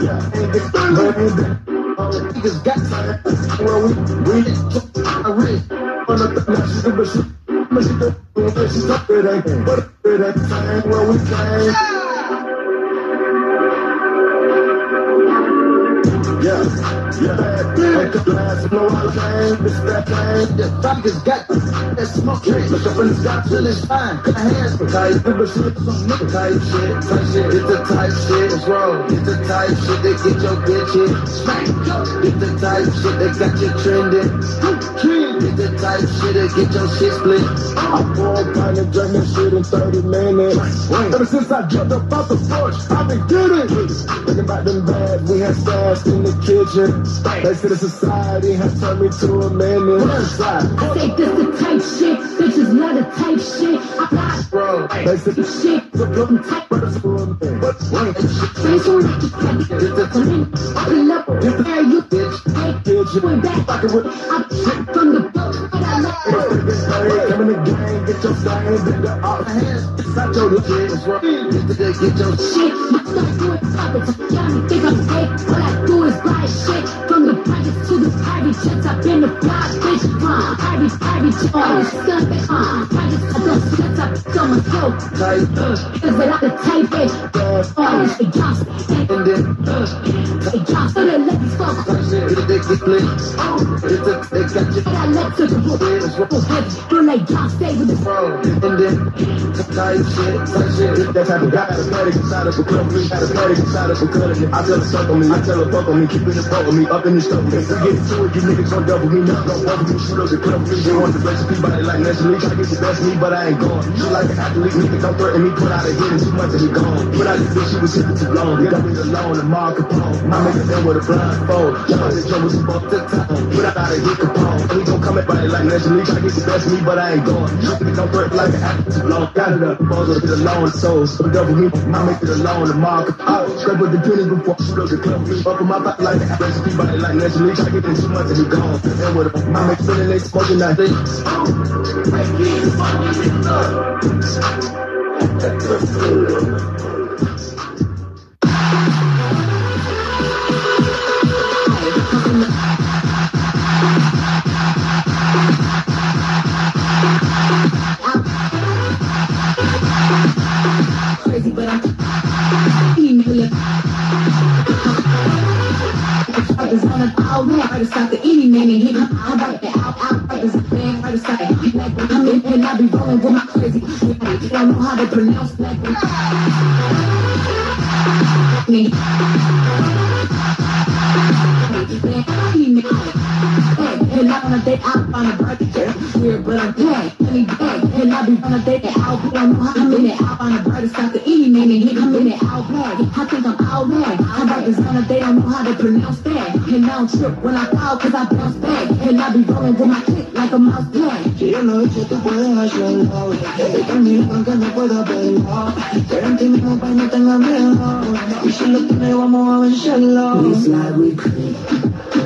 Yeah, and the the niggas got time. Well, we we took a risk. On the now she's a. Machine, but she's up it ain't. But it ain't time where we came. Yeah. The glass blow out. It's that. The got that smoke up in the till it's fine. Got hands for tight. Some nigga type shit. Type shit. It's the type shit. It's the type shit that get your bitch hit. Smack. It's the type shit that got you trending. It's the type shit that get your shit split. I pour a pint and drink this shit in 30 minutes. Ever since I jumped up off the porch, I've been getting Thinking about them bad we had stashed in the kitchen. They said the society has turned me to a menace. I say this the type shit, bitches love the type shit. I got Bro, they said the shit, I'm type but it's for a man. But one Face on it, come in, pull up, where you bitch, hey, went back, fucking with I'm from the Tá I. Come in the game, get your then the off hands. Not your it's wrong. It's get your Shit, I'm. All I do is buy shit from the private to the private jets. I've been a fly bitch, uh, private, private jet. Oh, stuff it, uh, private, I don't sweat up, so my flow. tight. Cause without the type it, oh, it drops, And then it drops. So. It's the they got you I let to the John stay with the wrong. And then shit. Shit. Of a static inside of a club, me got a static inside of a club. I tell her suck on me, I tell her fuck on me, keep it in front of me, up in the stuff. If we get to it, you niggas gon' double me, not gon' double me, shoot up the club. They want the best people, they like League, try to get the best of me, but I ain't going. She like an athlete, nigga don't threaten me, put out a hit two months and he gone. Put out this bitch, she was hitting too long. Got me alone and Mark Capone. My nigga them with a blindfold. Y'all this jump was above the time. Put out a hit Capone. And he gon' come at body like National To the of me, but I ain't going. Don't threaten like an too long. Got it up, balls up, get alone, so so double me, my make it alone and Mark. Scrap with the pennies before I up the club. Up in my back like an recipe, body like League, try to get two months and he gone. And with a make feeling they smoking like that thing. crazy, but I'm the any man it out, out, brothers. Man, right to stop it. Black boy, I'm in and I be rolling with my crazy. Know how to pronounce black boy. Me. And I wanna date out on a birthday. Weird, but I'm dead. Me beg. And I be on a date out, but I'm I'm in it out on a birthday. Stop the any and hit. I'm in it out bad. I think I'm out bad. I write this on a date. I know how to pronounce that. And I don't trip when I fall, cause I bounce back. And I be rolling with my click like a mouse pad. He hecho, tú puedes hacerlo. Estoy conmigo aunque no puedo verlo. Pero en ti mismo pa' no tengas miedo. Y si lo tienes, vamos a vencerlo. We fly, we creep.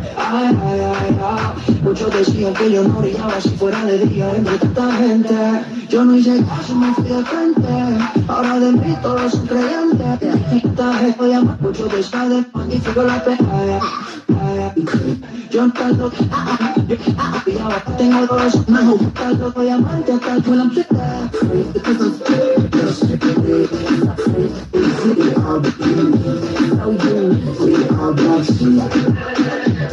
Muchos decían que yo no brillaba si fuera de día entre tanta gente. Yo no hice caso, me fui de frente. Ahora de mí todos son creyentes. Esta vez voy a más mucho de sal, magnífico la pelea. Yo encargo, yo tengo dos, me gusta lo voy a amarte hasta el vuelo. We are black.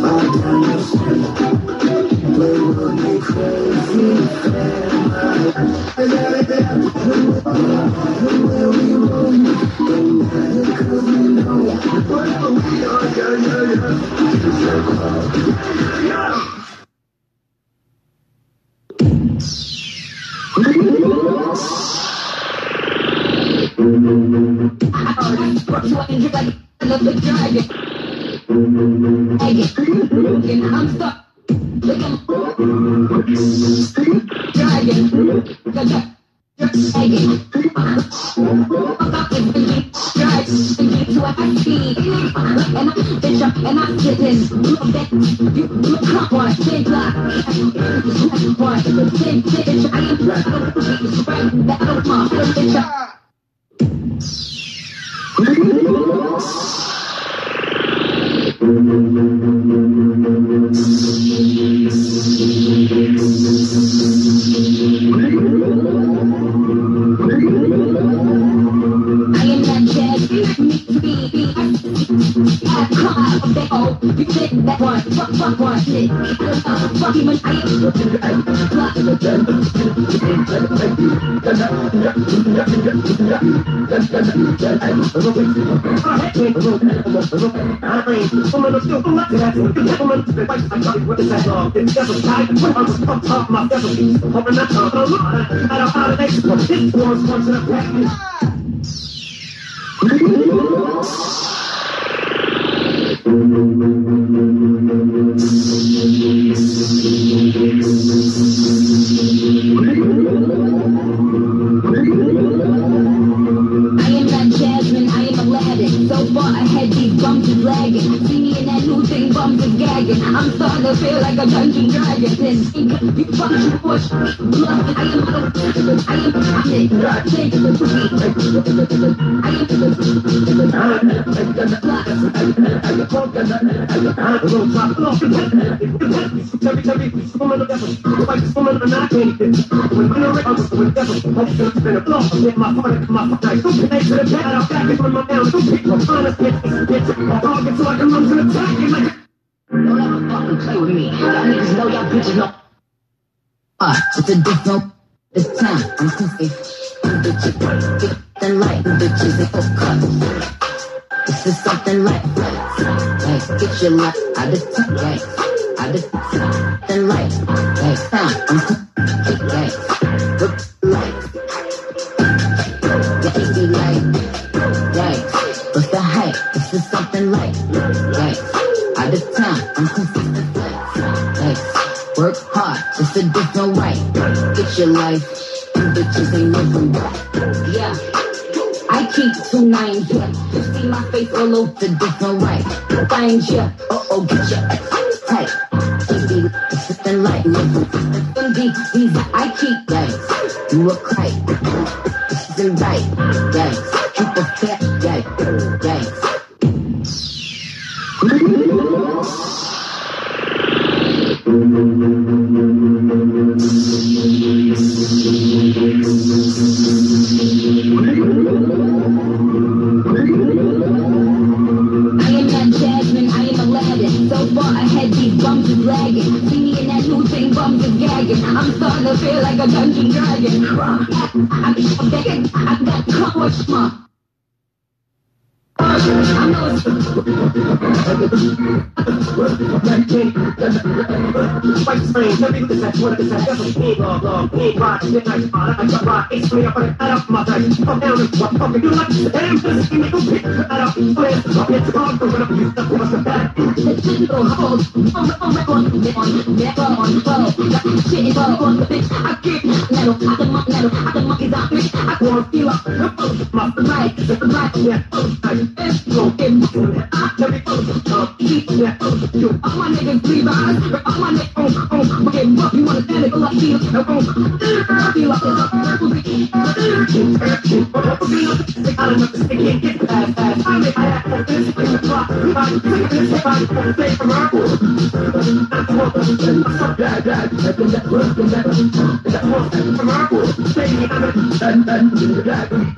I'm I'm Fall down the street. Crazy I'm stuck. Look at dragon. Dragon. Dragon. Strike. To a high speed. And I bitch up and I get this. Look back. You look up one. Big block. One. Big bitch. I am right. Battle pump. Bitch. Oh, you. Fuck, one. Shit. Fuck you when I am. I Don't ever Find yeah, I'm Astro into the eye, let me up, yeah, you all my niggas three vibes, all my niggas we get rough, you wanna stand it, feel like feel, no on, feel like I don't know if they can't get past that. I make my ass like this, bring the clock. I'm taking this, if I'm gonna stay from her. That's what I'm saying. I'm so bad, bad. That's what I'm saying. That's what I'm saying. That's what I'm saying. That's what I'm saying. That's what I'm saying. That's what I'm saying. That's what I'm saying. That's what I'm saying. That's what I'm saying. That's what I'm saying. That's what I'm saying. That's what I'm saying. That's what I'm saying. That's what I'm saying. That's what I'm saying. That's what I'm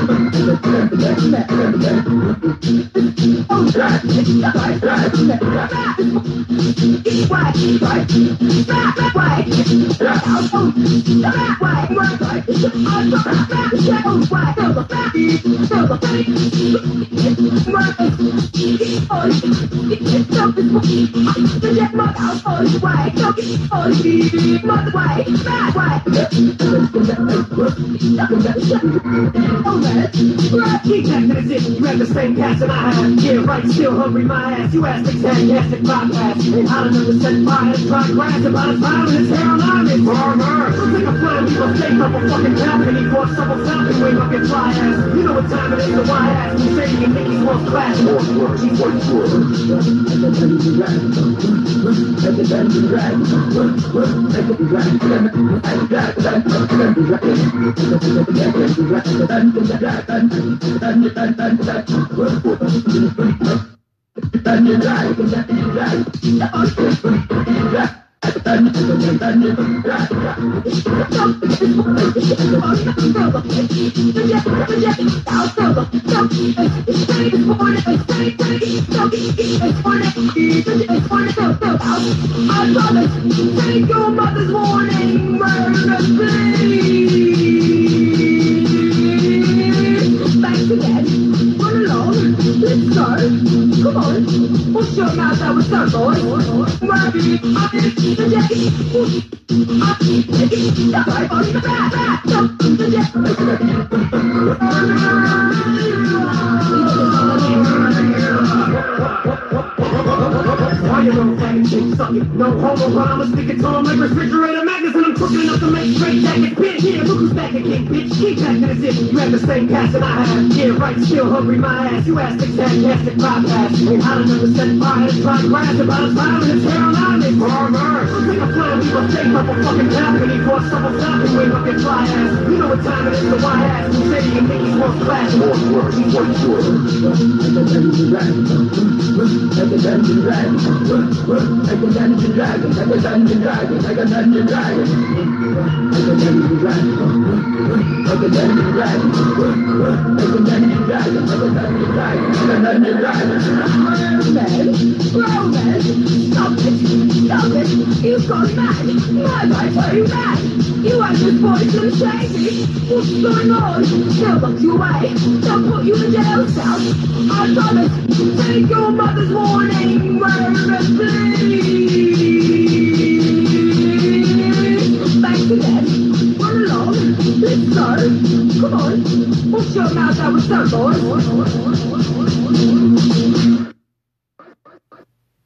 Oh, man. Keep that message, grab the same cast and I have. Yeah, right, still hungry, my ass. You ask ass fantastic bypass. And I don't understand fire, try grass about a time and it's hell on it. Farmer. Like a plan, we gon' stay up a fucking balcony for a summer falcon wing up your fly ass. You know what time it is, the why ass. We say you Mickey's world class. Take your mother's warning, murder Back again. Run along. Let's go. Come on. We'll show you how that was done, boys. Rabbit, I did the day. I did the day. I did the day. You? No homo, I'ma stick it to 'em like refrigerator magnets and I'm cooking enough to make straight jacket bitch. Yeah, look who's back again, bitch. Keep acting as if you have the same cast that I have. Yeah, right, still hungry, my ass. You ass thick, fantastic bypass. I don't understand fire, it's trying grass about a time and it's hell on it. Farmer. Like a plan, we gon' take up a fucking balcony for a summer falcon wing up your fly ass. You know what time it is, so why ask? We say you Mickey's world class. Stop it! Stop it! You've gone mad! Why am I mad? You act this poison shady! What's going on? They'll lock you away! They'll put you in jail cell! I promise! Take your mother's warning! Murder, please! Back again! Run along! Let's go! What's your mouth out? What's up, boy?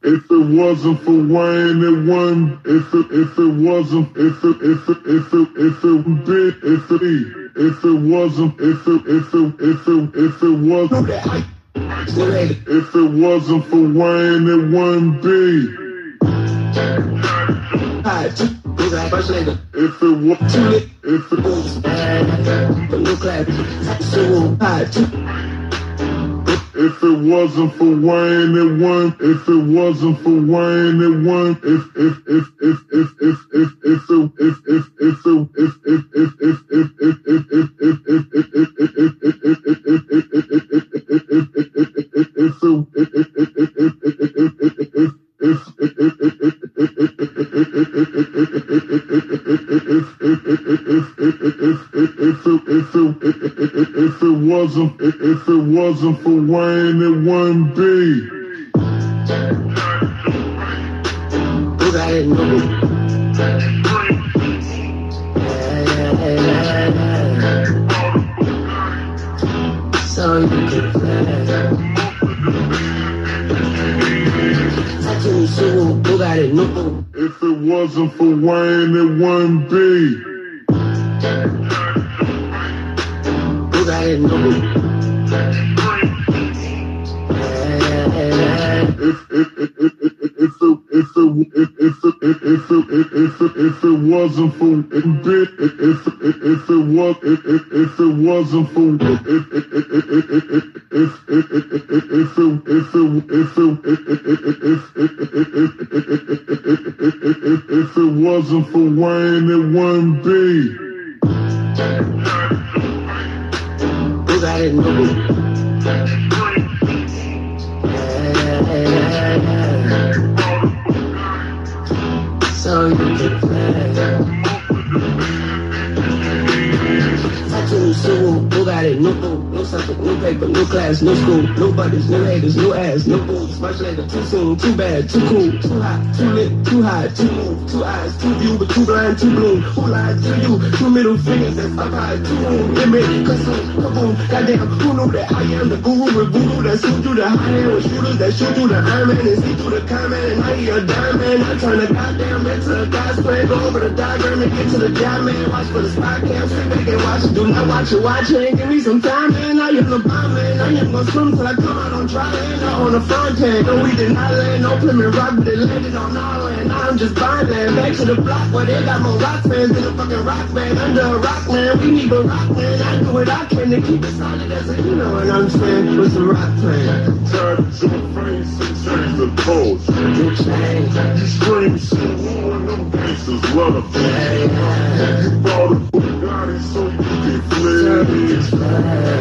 If it wasn't for Wayne, it wouldn't. If it if it wasn't, if it if it if it if it bit, if it if it wasn't, if it if it if it if it wasn't, if it wasn't for Wayne, it wouldn't be. If it was, if it If it wasn't for Wayne, it wouldn't. If it wasn't for Wayne, it wouldn't. If if if if if if if if if if if if if if if if if if if it wasn't if it wasn't for Wayne, it wouldn't be. No haters, no ass, no boobs, much later, too soon, too bad, too cool, too hot, too lit, too high, too move, too eyes, too view, but too blind, too blue. Who lied to you? Two middle fingers, that's up high, too moon, limit, consume, kaboom, goddamn, who knew that I am the guru with voodoo that suit you, the high end with shooters that shoot through the Iron Man and see through the comment, and I hear a diamond, I turn the goddamn into a God's plan, go over the diagram and get to the diamond, watch for the spot cam, sit back and watch it, do not watch it, watch it, and give me some time, man, I am the bomb, man, I gonna swim till I come out on dry land, on the front end, no, we did not land, no Plymouth Rock, but it landed on our land, I'm just buying land, back to the block where they got more rock fans. Than a fucking rock band, under a rock man, we need a rock man, I do what I can to keep it solid as a, you know what I'm saying, with some rock plan. Tired of your face and change the pose. You change, You scream so hard, them gangsters love. You bought a Bugatti so you can flip.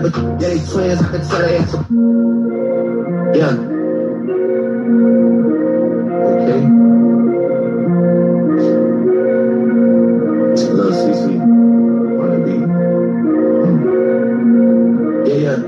But yeah, they twins. I can tell they the beat. Hmm. Yeah, yeah.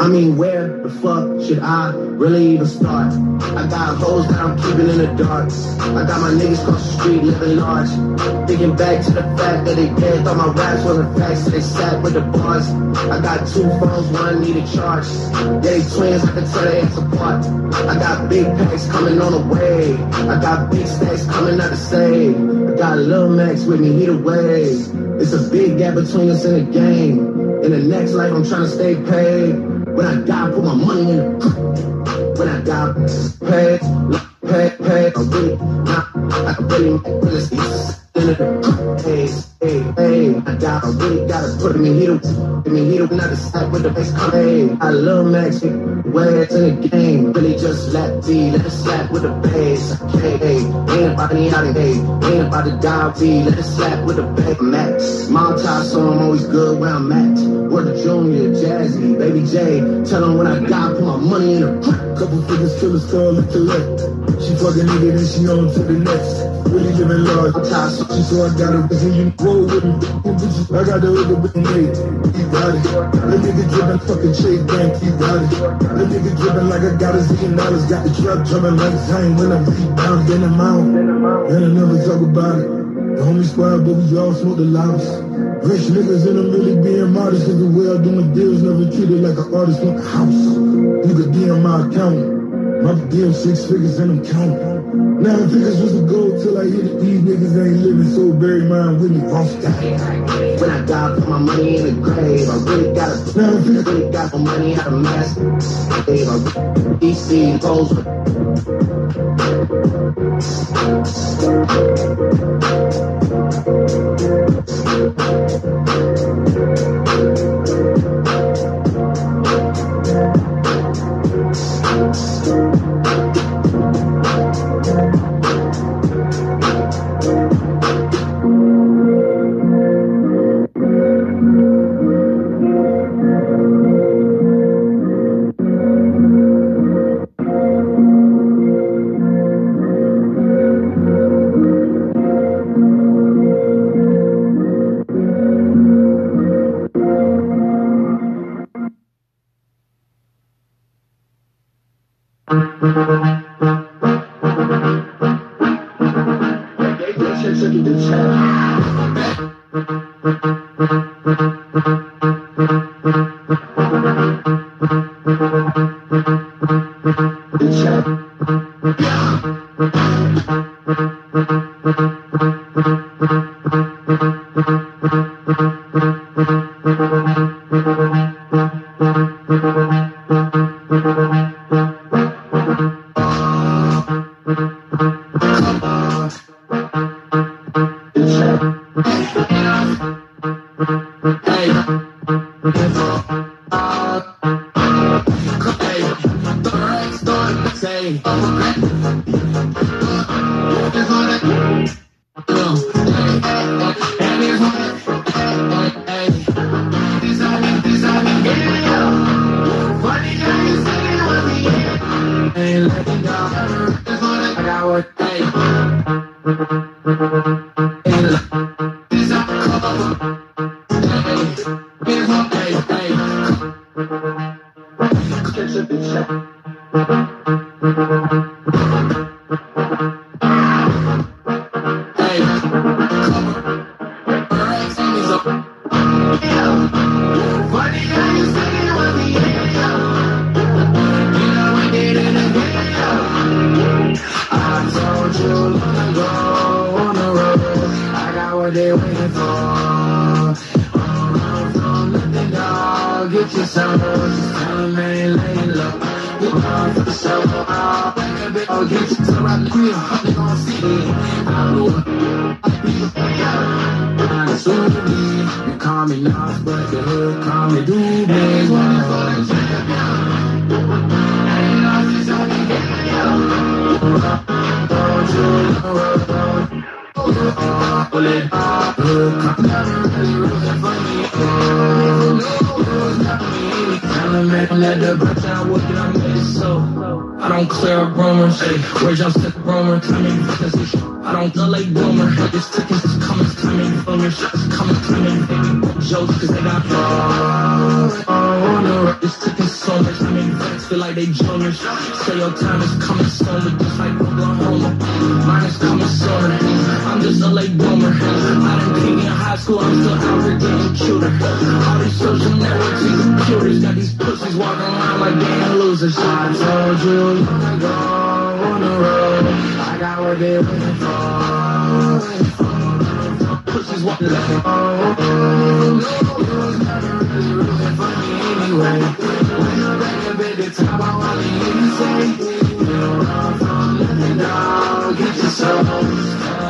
I mean, where The fuck should I really even start? I got hoes that I'm keeping in the dark. I got my niggas across the street living large. Thinking back to the fact that they dead, thought my raps wasn't facts, so they sat with the bars. I got two phones, one need a charge. Yeah, they twins, I can tell they ain't apart. I got big packs coming on the way. I got big stacks coming out to save. I got Lil Max with me, he the wave. It's a big gap between us in the game. In the next life, I'm trying to stay paid. When I die, put my money in the When I die, pay, pay, pay. I really, I really, really, gotta put me here. Give me here, another side with the come, hey. I love Max, where's in the game? Really just let D, let it slap with the bass. Okay, hey, ain't about any out hey, ain't about to die, D, let it slap with the bass. Max, mom tie, so I'm always good where I'm at. Word to Junior, Jazzy, Baby J. Tell them when I die, put my money in the Couple figures it's all at the left. She fucking nigga, then she on to the next. Really living large. She so I got her busy, you roll with me. I got the other with me. Keep riding. That nigga drippin' fucking Chase Bank, keep riding. That nigga drippin' like I got a zillion dollars. Got the truck drumming like Zane when I rebound. Then I'm out. And I never talk about it. The homie squad, but we all smoke the loudest. Rich niggas and I'm really being modest. The way I doing deals never treated like an artist want a house. You could DM my account. My deal six figures and I'm counting. Nine figures was the goal till I hit it. These niggas ain't living, so bury mine with me. That. When I die, put my money in the grave. I really gotta, Nine figures. really got my money out of mask. Grave. I DC goes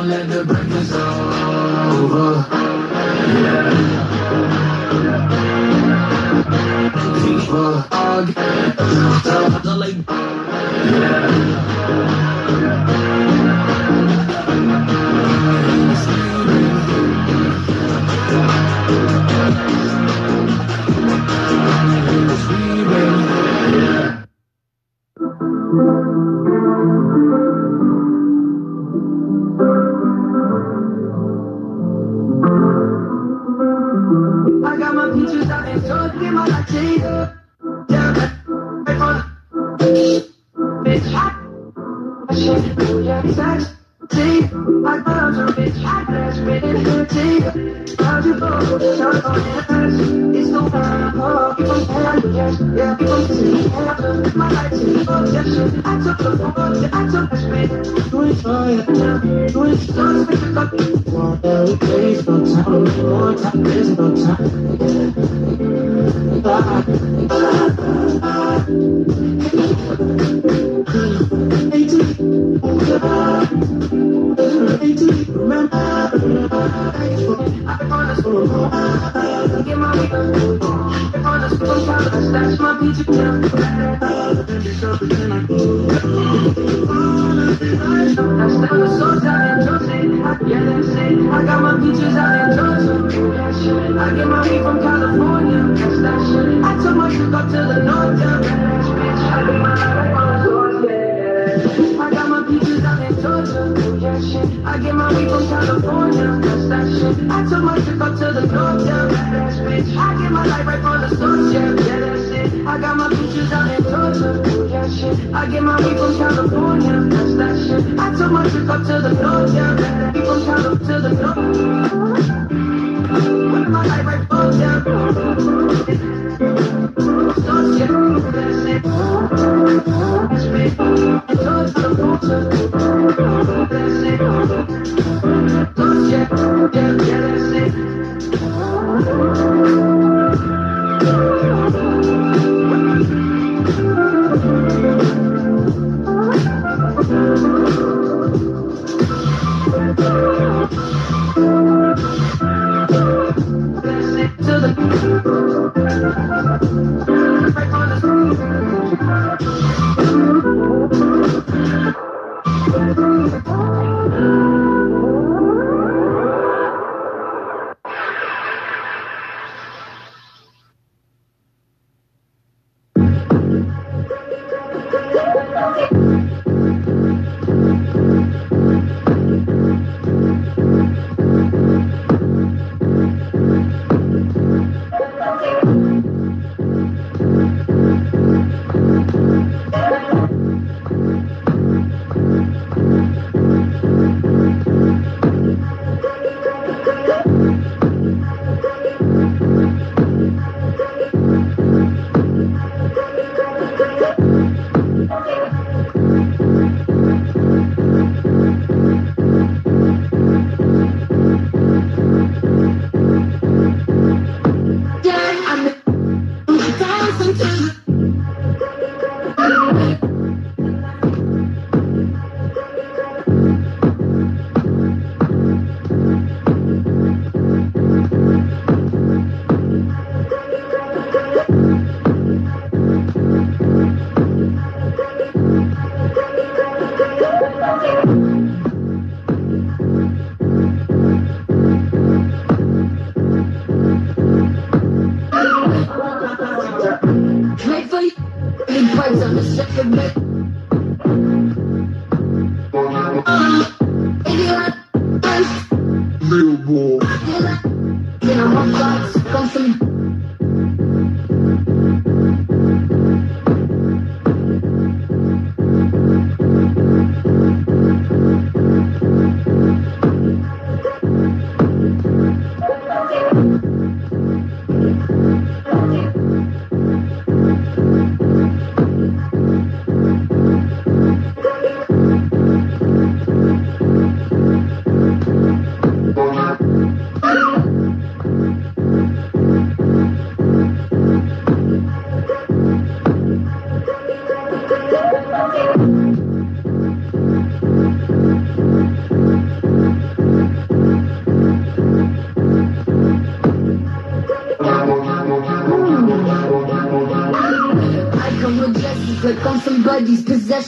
Let the break is over. Yeah. People are getting after the late. Yeah.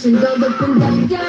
Possession. All up and down